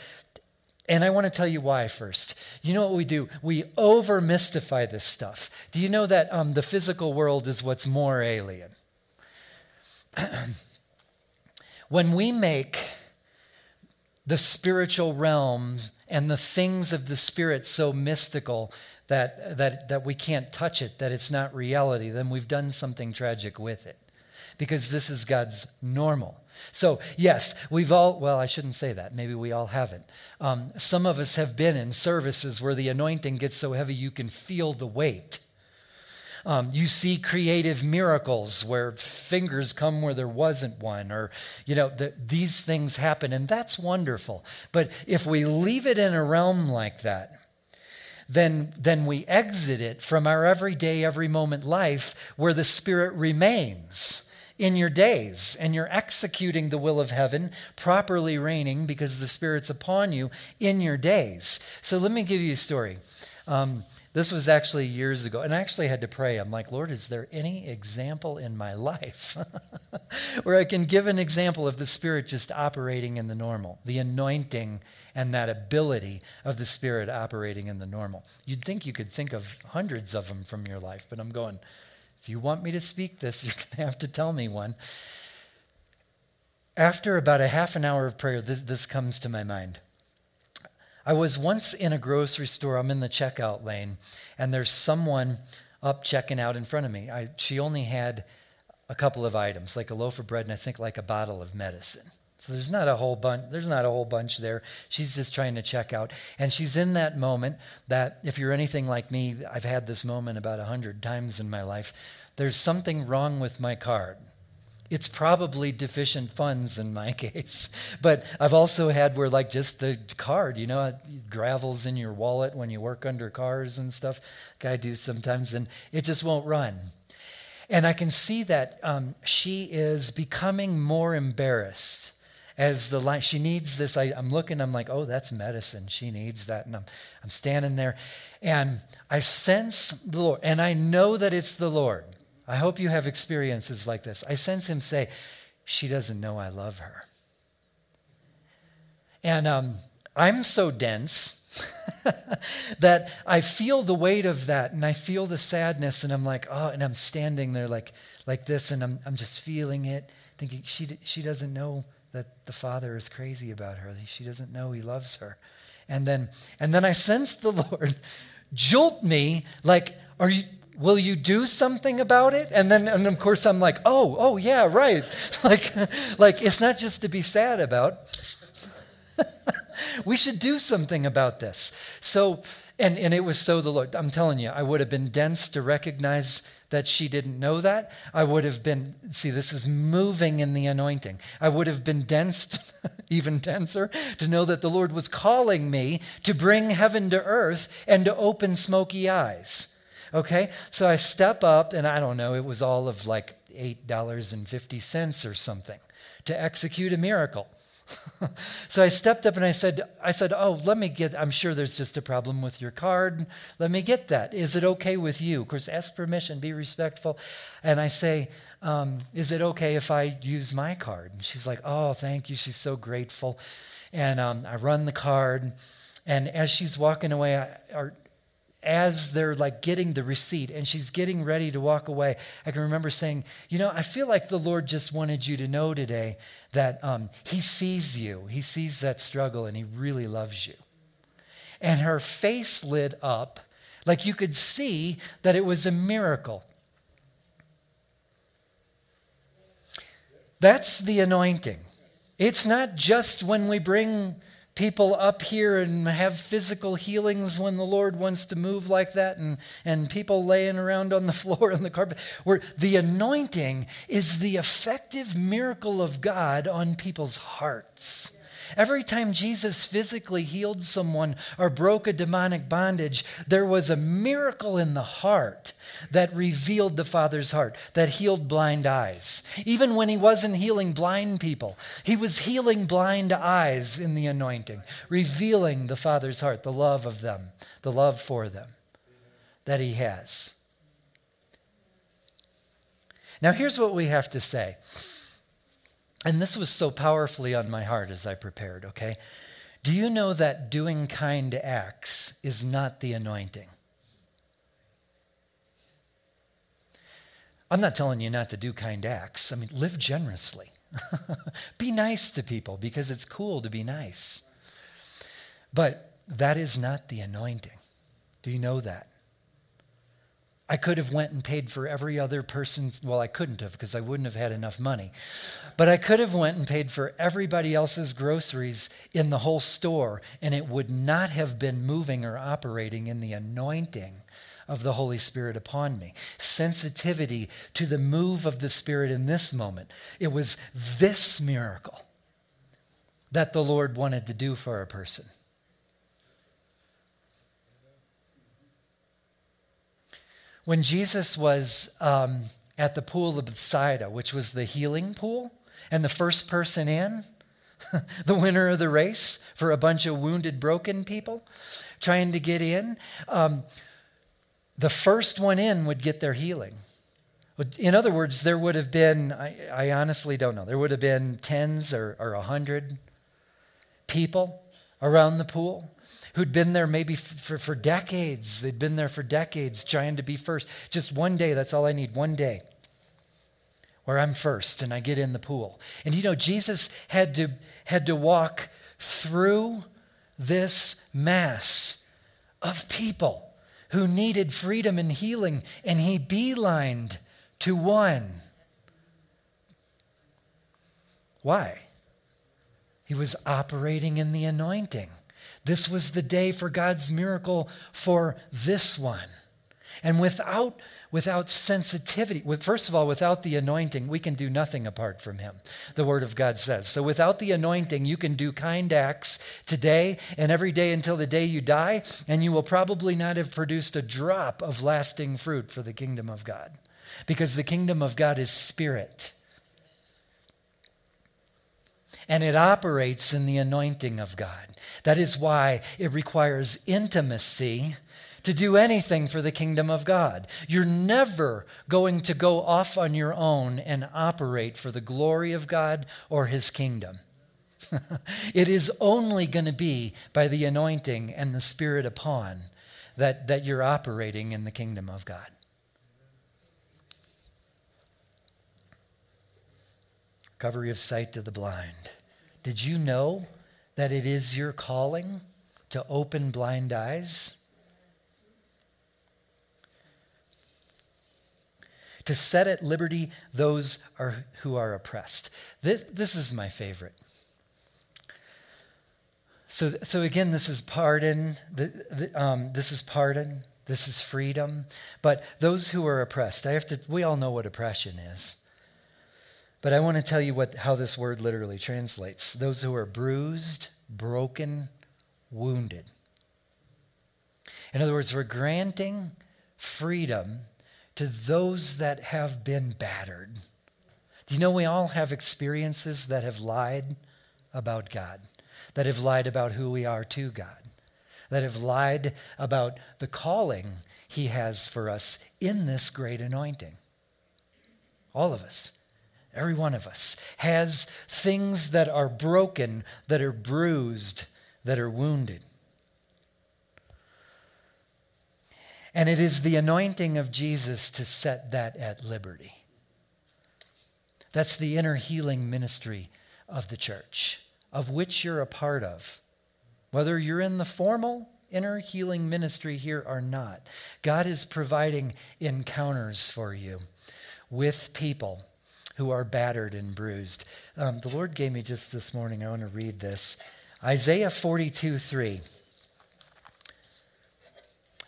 and I want to tell you why first. You know what we do? We over mystify this stuff. Do you know that um, the physical world is what's more alien? <clears throat> when we make the spiritual realms and the things of the spirit so mystical that, that, that we can't touch it, that it's not reality, then we've done something tragic with it. Because this is God's normal. So, yes, we've all, well, I shouldn't say that. Maybe we all haven't. Um, some of us have been in services where the anointing gets so heavy you can feel the weight. Um, you see creative miracles where fingers come where there wasn't one, or, you know, the, these things happen, and that's wonderful. But if we leave it in a realm like that, then, then we exit it from our everyday, every moment life where the Spirit remains in your days and you're executing the will of heaven, properly reigning because the Spirit's upon you in your days. So let me give you a story. Um, this was actually years ago, and I actually had to pray. I'm like, Lord, is there any example in my life <laughs> where I can give an example of the Spirit just operating in the normal, the anointing and that ability of the Spirit operating in the normal? You'd think you could think of hundreds of them from your life, but I'm going, if you want me to speak this, <laughs> you're going to have to tell me one. After about a half an hour of prayer, this, this comes to my mind. I was once in a grocery store. I'm in the checkout lane, and there's someone up checking out in front of me. I, she only had a couple of items, like a loaf of bread and I think like a bottle of medicine. So there's not a whole bunch. There's not a whole bunch there. She's just trying to check out, and she's in that moment that if you're anything like me, I've had this moment about a hundred times in my life. There's something wrong with my card. It's probably deficient funds in my <laughs> case. But I've also had where, like, just the card, you know, gravels in your wallet when you work under cars and stuff. Like I do sometimes, and it just won't run. And I can see that um, she is becoming more embarrassed as the line. She needs this. I, am looking, I'm like, oh, that's medicine. She needs that. And I'm, I'm standing there, and I sense the Lord, and I know that it's the Lord. I hope you have experiences like this. I sense him say, She doesn't know I love her. And um, I'm so dense <laughs> that I feel the weight of that and I feel the sadness and I'm like, oh, and I'm standing there like, like this and I'm, I'm just feeling it, thinking she, she doesn't know that the Father is crazy about her. She doesn't know he loves her. And then, and then I sense the <laughs> Lord jolt me like, are you, will you do something about it? And then and of course i'm like oh oh yeah right. <laughs> Like like it's not just to be sad about. <laughs> We should do something about this. So and and it was so the lord i'm telling you i would have been dense to recognize that she didn't know that. I would have been see this is moving in the anointing. I would have been dense <laughs> even denser to know that the lord was calling me to bring heaven to earth and to open smoky eyes Okay? So I step up, and I don't know, it was all of like $8.50 or something to execute a miracle. <laughs> so I stepped up and I said, I said, Oh, let me get, I'm sure there's just a problem with your card. Let me get that. Is it okay with you? Of course, ask permission, be respectful. And I say, um, Is it okay if I use my card? And she's like, Oh, thank you. She's so grateful. And um, I run the card. And as she's walking away, I, or as they're like getting the receipt and she's getting ready to walk away, I can remember saying, You know, I feel like the Lord just wanted you to know today that um, He sees you, He sees that struggle, and He really loves you. And her face lit up, like you could see that it was a miracle. That's the anointing. It's not just when we bring people up here and have physical healings when the Lord wants to move like that, and, and people laying around on the <laughs> floor and the carpet. Where the anointing is the effective miracle of God on people's hearts. Every time Jesus physically healed someone or broke a demonic bondage, there was a miracle in the heart that revealed the Father's heart, that healed blind eyes. Even when he wasn't healing blind people, he was healing blind eyes in the anointing, revealing the Father's heart, the love of them, the love for them that he has. Now, here's what we have to say and this was so powerfully on my heart as I prepared, okay? Do you know that doing kind acts is not the anointing? I'm not telling you not to do kind acts. I mean, live generously. <laughs> be nice to people because it's cool to be nice. But that is not the anointing. Do you know that? I could have went and paid for every other person's well I couldn't have because I wouldn't have had enough money. But I could have went and paid for everybody else's groceries in the whole store and it would not have been moving or operating in the anointing of the Holy Spirit upon me. Sensitivity to the move of the Spirit in this moment. It was this miracle that the Lord wanted to do for a person. When Jesus was um, at the pool of Bethsaida, which was the healing pool, and the first person in, <laughs> the winner of the race for a bunch of wounded, broken people trying to get in, um, the first one in would get their healing. In other words, there would have been, I, I honestly don't know, there would have been tens or a hundred people around the pool who'd been there maybe for, for decades. They'd been there for decades trying to be first. Just one day, that's all I need, one day where I'm first and I get in the pool. And you know, Jesus had to, had to walk through this mass of people who needed freedom and healing, and he beelined to one. Why? He was operating in the anointing. This was the day for God's miracle for this one. And without, without sensitivity, first of all, without the anointing, we can do nothing apart from Him, the Word of God says. So without the anointing, you can do kind acts today and every day until the day you die, and you will probably not have produced a drop of lasting fruit for the kingdom of God. Because the kingdom of God is spirit. And it operates in the anointing of God. That is why it requires intimacy to do anything for the kingdom of God. You're never going to go off on your own and operate for the glory of God or his kingdom. <laughs> it is only going to be by the anointing and the Spirit upon that, that you're operating in the kingdom of God. Recovery of sight to the blind. Did you know that it is your calling to open blind eyes? to set at liberty those are, who are oppressed. This, this is my favorite. So, so again, this is pardon. The, the, um, this is pardon. This is freedom. But those who are oppressed, I have to. We all know what oppression is. But I want to tell you what how this word literally translates. Those who are bruised, broken, wounded. In other words, we're granting freedom to those that have been battered. Do you know we all have experiences that have lied about God, that have lied about who we are to God, that have lied about the calling He has for us in this great anointing? All of us. Every one of us has things that are broken, that are bruised, that are wounded. And it is the anointing of Jesus to set that at liberty. That's the inner healing ministry of the church, of which you're a part of. Whether you're in the formal inner healing ministry here or not, God is providing encounters for you with people who are battered and bruised. Um, the Lord gave me just this morning, I want to read this Isaiah 42 3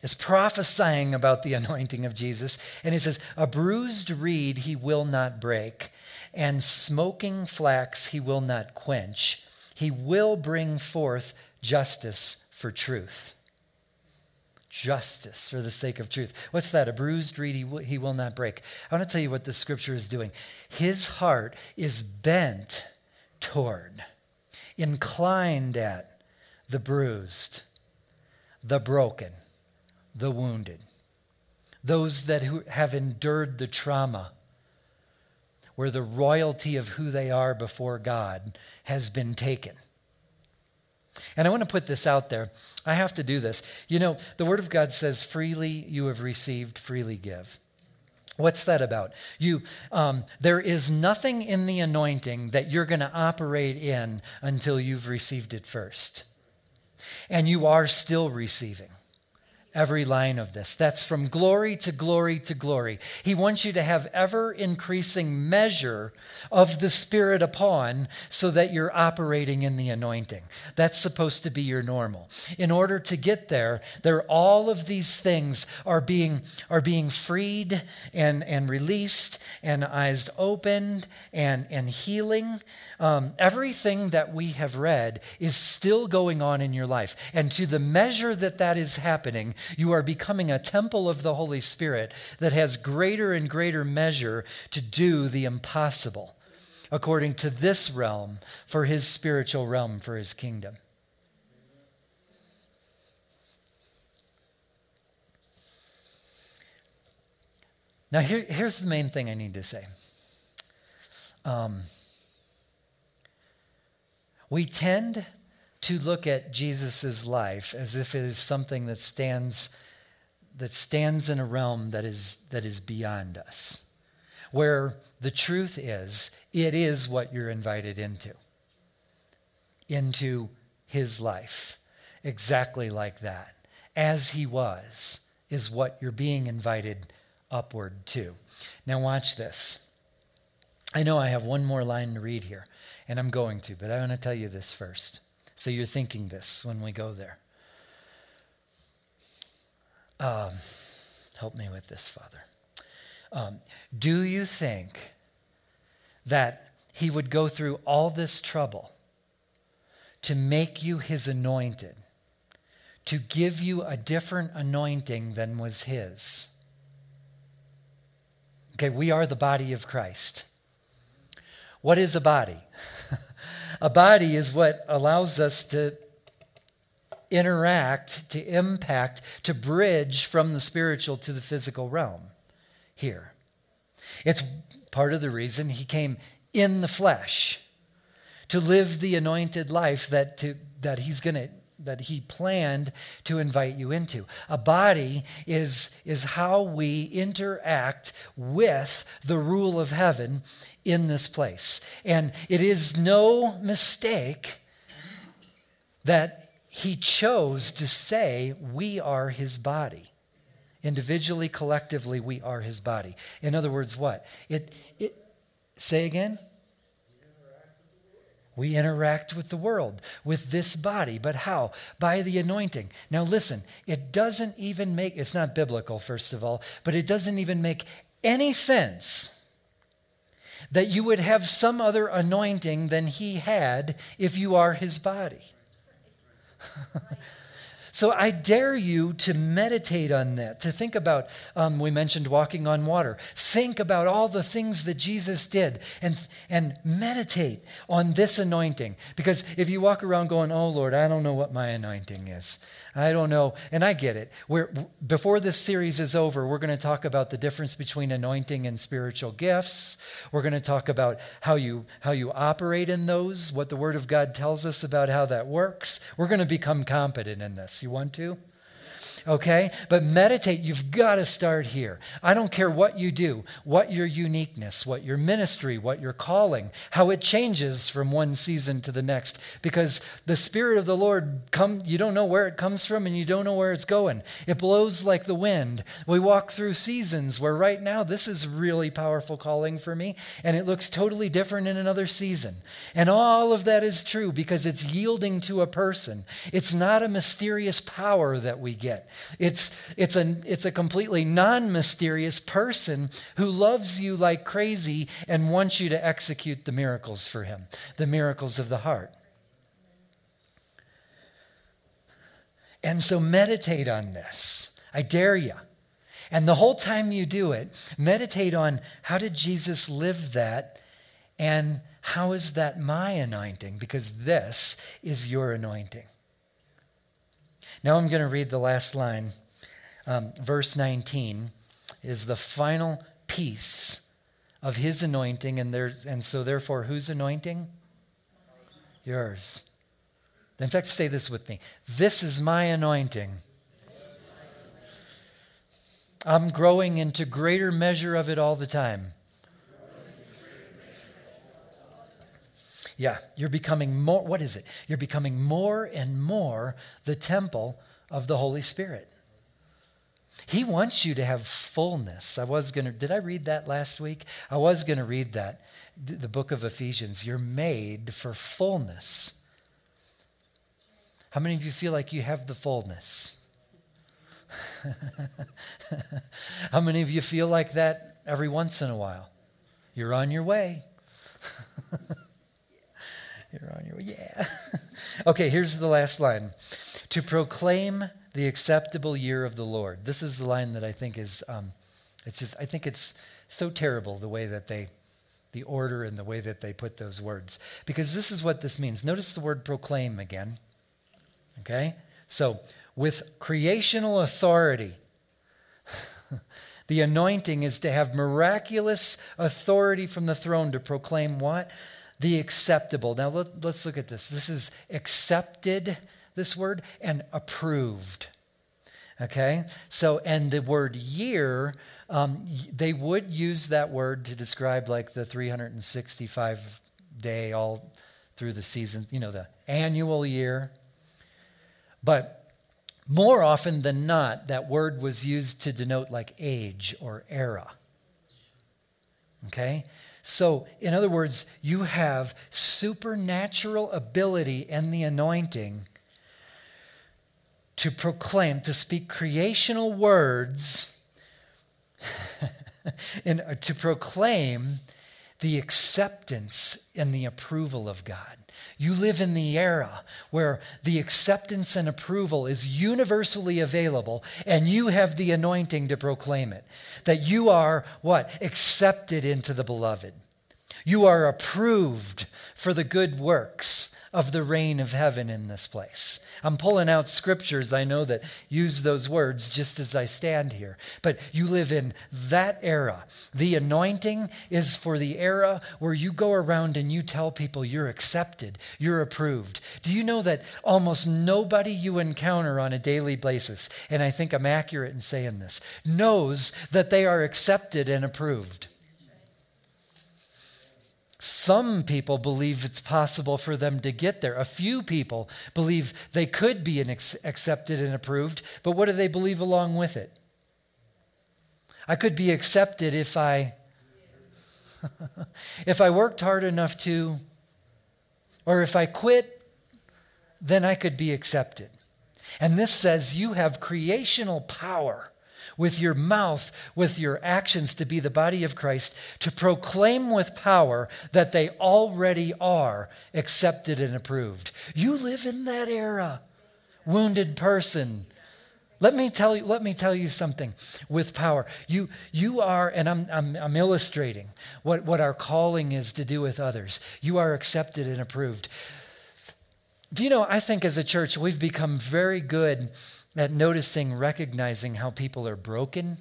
is prophesying about the <laughs> anointing of Jesus. And he says, A bruised reed he will not break, and smoking flax he will not quench. He will bring forth justice for truth. Justice for the sake of truth. What's that? A bruised reed he will, he will not break. I want to tell you what the scripture is doing. His heart is bent toward, inclined at the bruised, the broken the wounded, those that have endured the trauma, where the royalty of who they are before God has been taken. And I want to put this out there. I have to do this. You know, the Word of God says, freely you have received, freely give. What's that about? You, um, there is nothing in the anointing that you're going to operate in until you've received it first. And you are still receiving every line of this. That's from glory to glory to glory. He wants you to have ever increasing measure of the Spirit upon so that you're operating in the anointing. That's supposed to be your normal. In order to get there, there all of these things are being are being freed and, and released and eyes opened and, and healing. Um, everything that we have read is still going on in your life. And to the measure that that is happening, You are becoming a temple of the Holy Spirit that has greater and greater measure to do the impossible according to this realm for his spiritual realm for his kingdom. Now, here, here's the main thing I need to say. Um, we tend to look at Jesus' life as if it is something that stands, that stands in a realm that is, that is beyond us, where the truth is, it is what you're invited into, into his life, exactly like that. As he was, is what you're being invited upward to. Now, watch this. I know I have one more line to read here, and I'm going to, but I want to tell you this first. So you're thinking this when we go there. Um, help me with this, Father. Um, do you think that he would go through all this trouble to make you his anointed, to give you a different anointing than was his? Okay, we are the body of Christ. What is a body? <laughs> a body is what allows us to interact, to impact, to bridge from the spiritual to the physical realm here. It's part of the reason he came in the flesh to live the anointed life that, to, that he's going to that he planned to invite you into. A body is, is how we interact with the rule of heaven in this place. And it is no mistake that he chose to say, We are his body. Individually, collectively, we are his body. In other words, what? It, it, say again? We interact with the world, with this body. But how? By the anointing. Now, listen, it doesn't even make, it's not biblical, first of all, but it doesn't even make any sense that you would have some other anointing than he had if you are his body. <laughs> So I dare you to meditate on that, to think about, um, we mentioned walking on water. Think about all the things that Jesus did and, and meditate on this anointing. Because if you walk around going, oh Lord, I don't know what my anointing is, I don't know. And I get it. We're, before this series is over, we're going to talk about the difference between anointing and spiritual gifts. We're going to talk about how you, how you operate in those, what the Word of God tells us about how that works. We're going to become competent in this. You want to? Okay? But meditate, you've got to start here. I don't care what you do, what your uniqueness, what your ministry, what your calling, how it changes from one season to the next because the spirit of the Lord come you don't know where it comes from and you don't know where it's going. It blows like the wind. We walk through seasons where right now this is really powerful calling for me and it looks totally different in another season. And all of that is true because it's yielding to a person. It's not a mysterious power that we get. It's, it's, a, it's a completely non mysterious person who loves you like crazy and wants you to execute the miracles for him, the miracles of the heart. And so meditate on this. I dare you. And the whole time you do it, meditate on how did Jesus live that and how is that my anointing? Because this is your anointing. Now I'm going to read the last line. Um, verse 19 is the final piece of his anointing, and, there's, and so therefore, whose anointing? Yours. In fact, say this with me This is my anointing. I'm growing into greater measure of it all the time. Yeah, you're becoming more, what is it? You're becoming more and more the temple of the Holy Spirit. He wants you to have fullness. I was going to, did I read that last week? I was going to read that, the book of Ephesians. You're made for fullness. How many of you feel like you have the fullness? <laughs> How many of you feel like that every once in a while? You're on your way. <laughs> You're on your way. Yeah. <laughs> okay, here's the last line to proclaim the acceptable year of the Lord. This is the line that I think is, um, it's just, I think it's so terrible the way that they, the order and the way that they put those words. Because this is what this means. Notice the word proclaim again. Okay? So, with creational authority, <laughs> the anointing is to have miraculous authority from the throne to proclaim what? The acceptable. Now, let, us look at this. This is accepted this word, and approved. Okay? So, and the word year, um, they would use that word to describe like the 365 day all through the season, you know, the annual year. But more often than not, that word was used to denote like age or era. Okay? So, in other words, you have supernatural ability and the anointing to proclaim, to speak creational words, <laughs> and to proclaim the acceptance and the approval of God. You live in the era where the acceptance and approval is universally available, and you have the anointing to proclaim it. That you are what? Accepted into the beloved. You are approved for the good works of the reign of heaven in this place. I'm pulling out scriptures I know that use those words just as I stand here. But you live in that era. The anointing is for the era where you go around and you tell people you're accepted, you're approved. Do you know that almost nobody you encounter on a daily basis, and I think I'm accurate in saying this, knows that they are accepted and approved? Some people believe it's possible for them to get there. A few people believe they could be ex- accepted and approved, but what do they believe along with it? I could be accepted if I <laughs> if I worked hard enough to or if I quit, then I could be accepted. And this says you have creational power with your mouth, with your actions to be the body of Christ, to proclaim with power that they already are accepted and approved. You live in that era, wounded person. Let me tell you, let me tell you something with power. You, you are, and I'm, I'm, I'm illustrating what, what our calling is to do with others. You are accepted and approved. Do you know, I think as a church, we've become very good at noticing, recognizing how people are broken.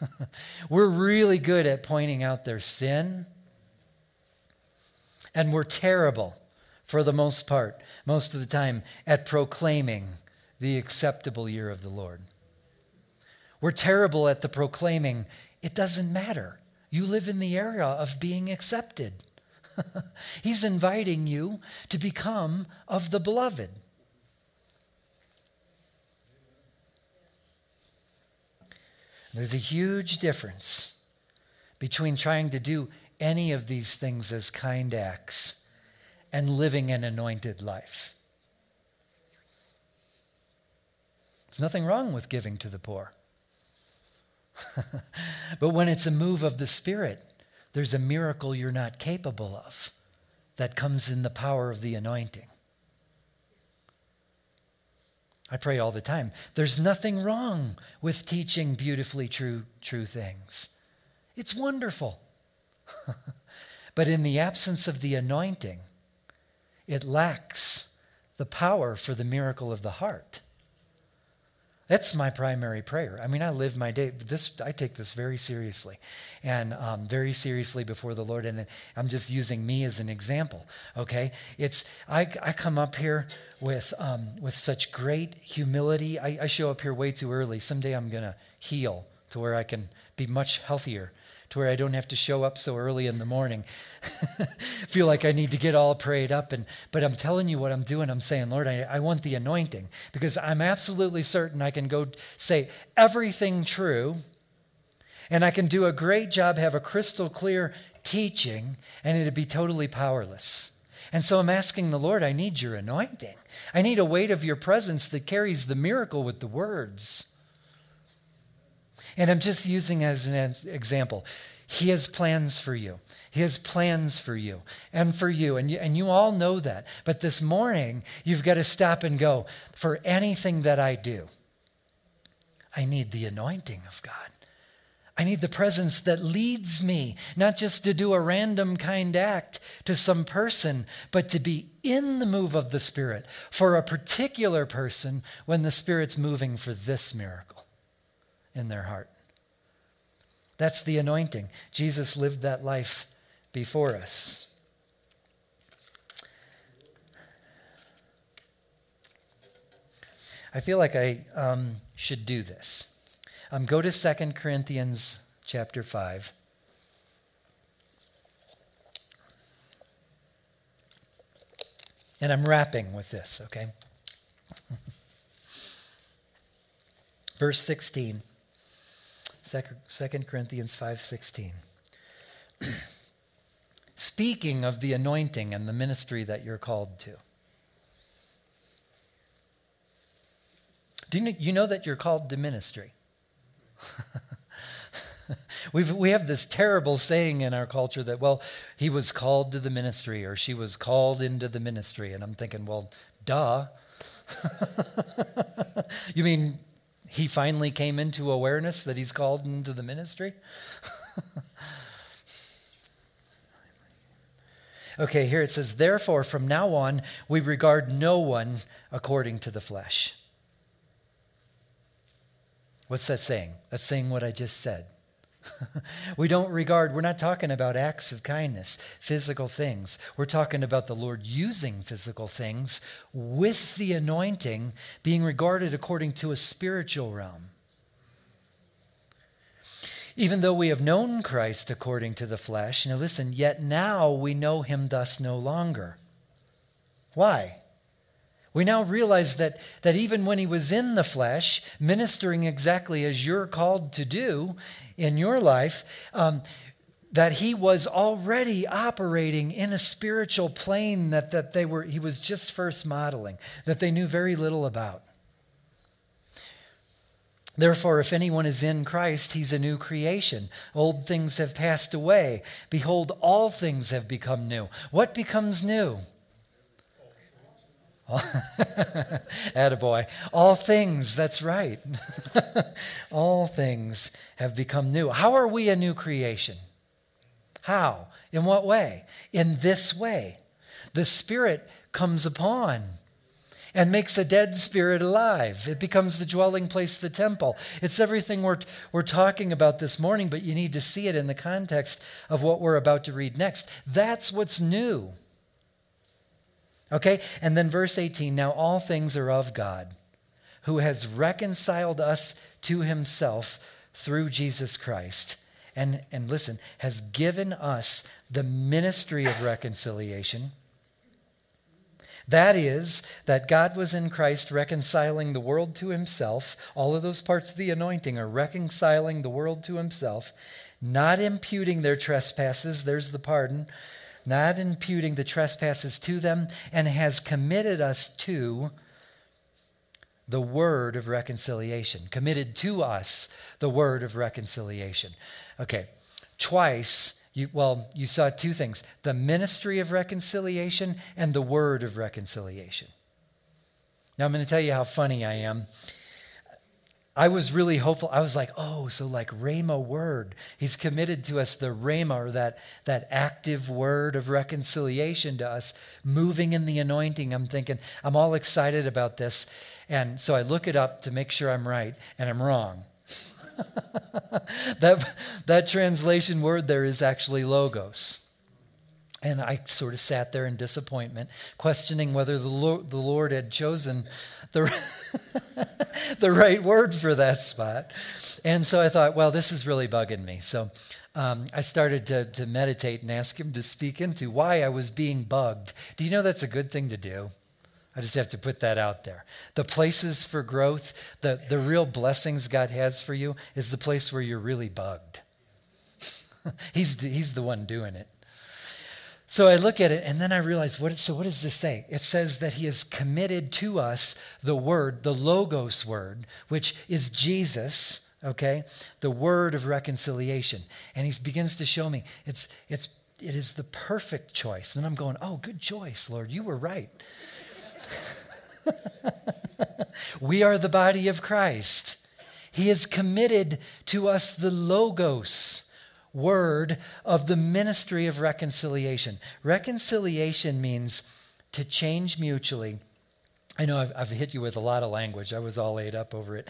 <laughs> we're really good at pointing out their sin. And we're terrible, for the most part, most of the time, at proclaiming the acceptable year of the Lord. We're terrible at the proclaiming, it doesn't matter. You live in the era of being accepted. <laughs> He's inviting you to become of the beloved. There's a huge difference between trying to do any of these things as kind acts and living an anointed life. There's nothing wrong with giving to the poor. <laughs> but when it's a move of the Spirit, there's a miracle you're not capable of that comes in the power of the anointing. I pray all the time. There's nothing wrong with teaching beautifully true, true things. It's wonderful. <laughs> but in the absence of the anointing, it lacks the power for the miracle of the heart. That's my primary prayer. I mean, I live my day. This I take this very seriously, and um, very seriously before the Lord. And I'm just using me as an example. Okay, it's I, I come up here with um, with such great humility. I, I show up here way too early. Someday I'm gonna heal to where I can be much healthier to where I don't have to show up so early in the morning. <laughs> Feel like I need to get all prayed up. And, but I'm telling you what I'm doing. I'm saying, Lord, I, I want the anointing because I'm absolutely certain I can go say everything true and I can do a great job, have a crystal clear teaching, and it'd be totally powerless. And so I'm asking the Lord, I need your anointing. I need a weight of your presence that carries the miracle with the words. And I'm just using as an example. He has plans for you. He has plans for you and for you. And, you. and you all know that. But this morning, you've got to stop and go for anything that I do, I need the anointing of God. I need the presence that leads me, not just to do a random kind act to some person, but to be in the move of the Spirit for a particular person when the Spirit's moving for this miracle in their heart. That's the anointing. Jesus lived that life before us. I feel like I um, should do this. Um, go to 2 Corinthians chapter 5. And I'm wrapping with this, okay? <laughs> Verse 16. 2 Corinthians 5:16. <clears throat> Speaking of the anointing and the ministry that you're called to. Do you, you know that you're called to ministry? <laughs> We've, we have this terrible saying in our culture that, well, he was called to the ministry or she was called into the ministry. And I'm thinking, well, duh. <laughs> you mean he finally came into awareness that he's called into the ministry? <laughs> okay, here it says, therefore, from now on, we regard no one according to the flesh. What's that saying? That's saying what I just said. <laughs> we don't regard, we're not talking about acts of kindness, physical things. We're talking about the Lord using physical things with the anointing being regarded according to a spiritual realm. Even though we have known Christ according to the flesh, now listen, yet now we know him thus no longer. Why? We now realize that, that even when he was in the flesh, ministering exactly as you're called to do in your life, um, that he was already operating in a spiritual plane that, that they were, he was just first modeling, that they knew very little about. Therefore, if anyone is in Christ, he's a new creation. Old things have passed away. Behold, all things have become new. What becomes new? <laughs> Attaboy. All things, that's right. <laughs> All things have become new. How are we a new creation? How? In what way? In this way. The Spirit comes upon and makes a dead spirit alive. It becomes the dwelling place, the temple. It's everything we're, we're talking about this morning, but you need to see it in the context of what we're about to read next. That's what's new. Okay? And then verse 18 now all things are of God, who has reconciled us to himself through Jesus Christ. And, and listen, has given us the ministry of reconciliation. That is, that God was in Christ reconciling the world to himself. All of those parts of the anointing are reconciling the world to himself, not imputing their trespasses. There's the pardon not imputing the trespasses to them, and has committed us to the word of reconciliation. Committed to us the word of reconciliation. Okay, twice, you, well, you saw two things the ministry of reconciliation and the word of reconciliation. Now, I'm going to tell you how funny I am. I was really hopeful. I was like, oh, so like Rhema word. He's committed to us the Rhema, or that, that active word of reconciliation to us, moving in the anointing. I'm thinking, I'm all excited about this. And so I look it up to make sure I'm right, and I'm wrong. <laughs> that, that translation word there is actually logos. And I sort of sat there in disappointment, questioning whether the Lord, the Lord had chosen the, <laughs> the right word for that spot. And so I thought, well, this is really bugging me. So um, I started to, to meditate and ask him to speak into why I was being bugged. Do you know that's a good thing to do? I just have to put that out there. The places for growth, the, the real blessings God has for you, is the place where you're really bugged. <laughs> he's, he's the one doing it. So I look at it and then I realize what it, so what does this say? It says that he has committed to us the word, the logos word, which is Jesus, okay? The word of reconciliation. And he begins to show me it's, it's, it is the perfect choice. And I'm going, oh, good choice, Lord. You were right. <laughs> we are the body of Christ. He has committed to us the Logos word of the ministry of reconciliation. Reconciliation means to change mutually. I know I've, I've, hit you with a lot of language, I was all ate up over it.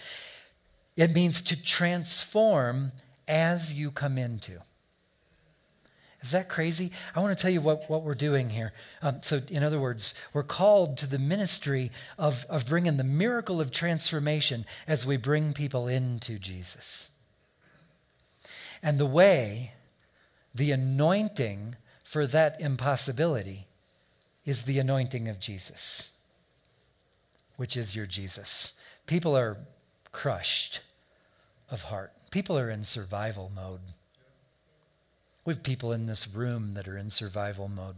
It means to transform as you come into. Is that crazy? I want to tell you what, what we're doing here. Um, so, in other words, we're called to the ministry of, of bringing the miracle of transformation as we bring people into Jesus. And the way, the anointing for that impossibility is the anointing of Jesus, which is your Jesus. People are crushed of heart, people are in survival mode. We have people in this room that are in survival mode.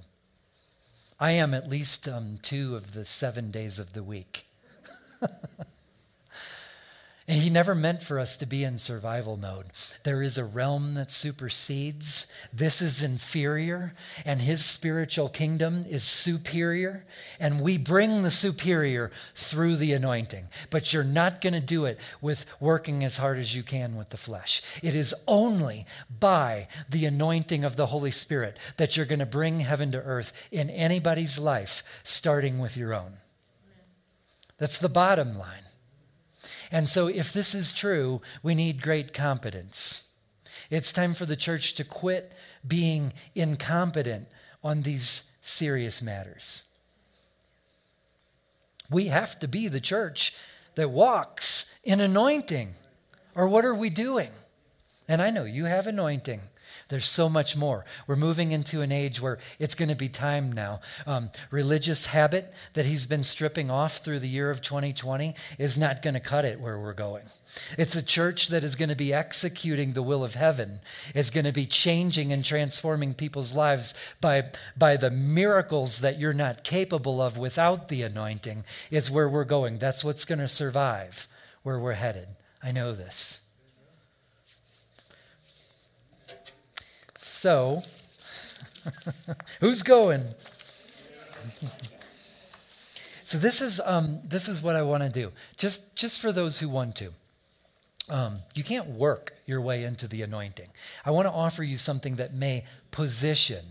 I am at least um, two of the seven days of the week. <laughs> And He never meant for us to be in survival mode. There is a realm that supersedes. This is inferior, and His spiritual kingdom is superior. And we bring the superior through the anointing. But you're not going to do it with working as hard as you can with the flesh. It is only by the anointing of the Holy Spirit that you're going to bring heaven to earth in anybody's life, starting with your own. That's the bottom line. And so, if this is true, we need great competence. It's time for the church to quit being incompetent on these serious matters. We have to be the church that walks in anointing. Or what are we doing? And I know you have anointing. There's so much more. We're moving into an age where it's going to be time now. Um, religious habit that he's been stripping off through the year of 2020 is not going to cut it where we're going. It's a church that is going to be executing the will of heaven, is going to be changing and transforming people's lives by, by the miracles that you're not capable of without the anointing, is where we're going. That's what's going to survive where we're headed. I know this. So, <laughs> who's going? <laughs> so this is um, this is what I want to do. Just just for those who want to. Um, you can't work your way into the anointing. I want to offer you something that may position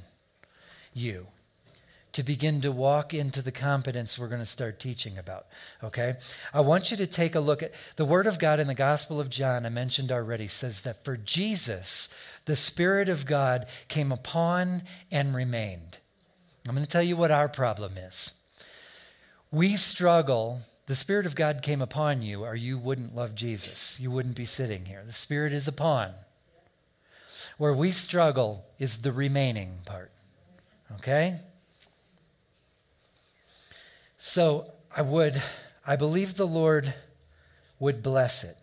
you to begin to walk into the competence we're going to start teaching about. Okay? I want you to take a look at the Word of God in the Gospel of John, I mentioned already, says that for Jesus, the Spirit of God came upon and remained. I'm going to tell you what our problem is. We struggle. The Spirit of God came upon you, or you wouldn't love Jesus. You wouldn't be sitting here. The Spirit is upon. Where we struggle is the remaining part. Okay? So I would, I believe the Lord would bless it.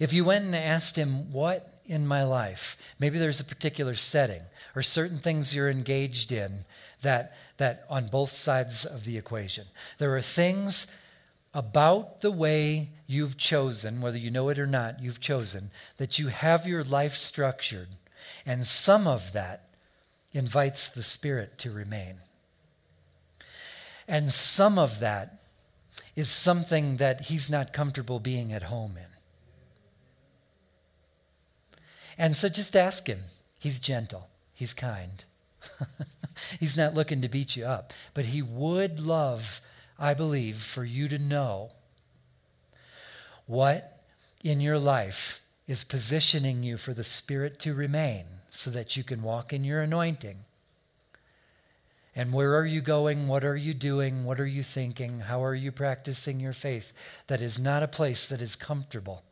If you went and asked him, What in my life? Maybe there's a particular setting or certain things you're engaged in that, that on both sides of the equation. There are things about the way you've chosen, whether you know it or not, you've chosen, that you have your life structured. And some of that invites the Spirit to remain. And some of that is something that he's not comfortable being at home in. And so just ask him. He's gentle, he's kind. <laughs> he's not looking to beat you up, but he would love, I believe, for you to know what in your life is positioning you for the Spirit to remain so that you can walk in your anointing and where are you going? What are you doing? What are you thinking? How are you practicing your faith? That is not a place that is comfortable.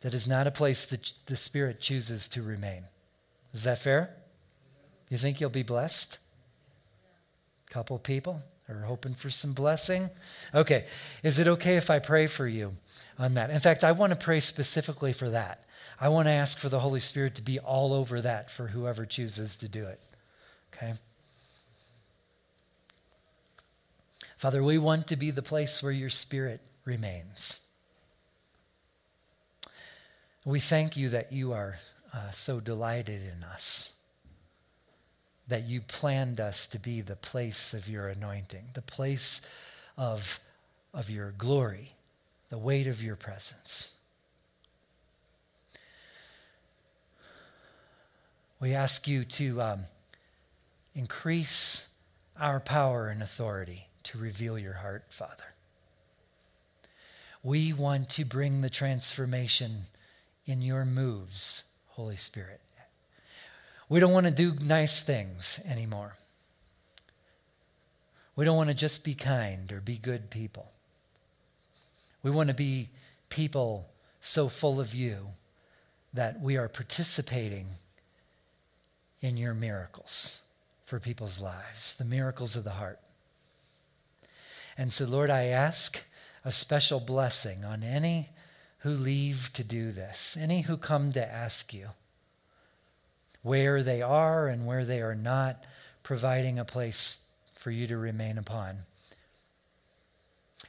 That is not a place that the Spirit chooses to remain. Is that fair? You think you'll be blessed? A Couple people are hoping for some blessing. Okay. Is it okay if I pray for you on that? In fact, I want to pray specifically for that. I want to ask for the Holy Spirit to be all over that for whoever chooses to do it. Okay? Father, we want to be the place where your spirit remains. We thank you that you are uh, so delighted in us, that you planned us to be the place of your anointing, the place of, of your glory, the weight of your presence. We ask you to um, increase our power and authority to reveal your heart, Father. We want to bring the transformation in your moves, Holy Spirit. We don't want to do nice things anymore. We don't want to just be kind or be good people. We want to be people so full of you that we are participating in your miracles for people's lives, the miracles of the heart. And so, Lord, I ask a special blessing on any who leave to do this, any who come to ask you where they are and where they are not providing a place for you to remain upon.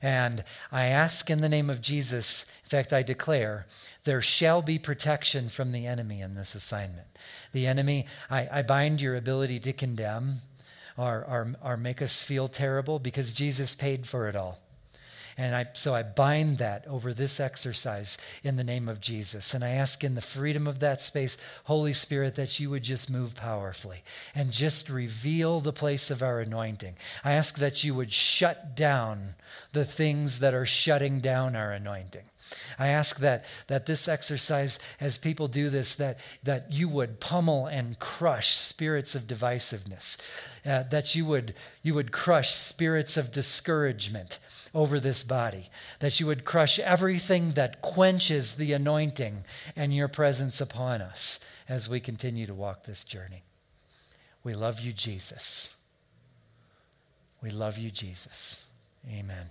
And I ask in the name of Jesus, in fact, I declare, there shall be protection from the enemy in this assignment. The enemy, I, I bind your ability to condemn or, or, or make us feel terrible because Jesus paid for it all. And I, so I bind that over this exercise in the name of Jesus. And I ask in the freedom of that space, Holy Spirit, that you would just move powerfully and just reveal the place of our anointing. I ask that you would shut down the things that are shutting down our anointing. I ask that, that this exercise, as people do this, that, that you would pummel and crush spirits of divisiveness, uh, that you would, you would crush spirits of discouragement over this body, that you would crush everything that quenches the anointing and your presence upon us as we continue to walk this journey. We love you, Jesus. We love you, Jesus. Amen.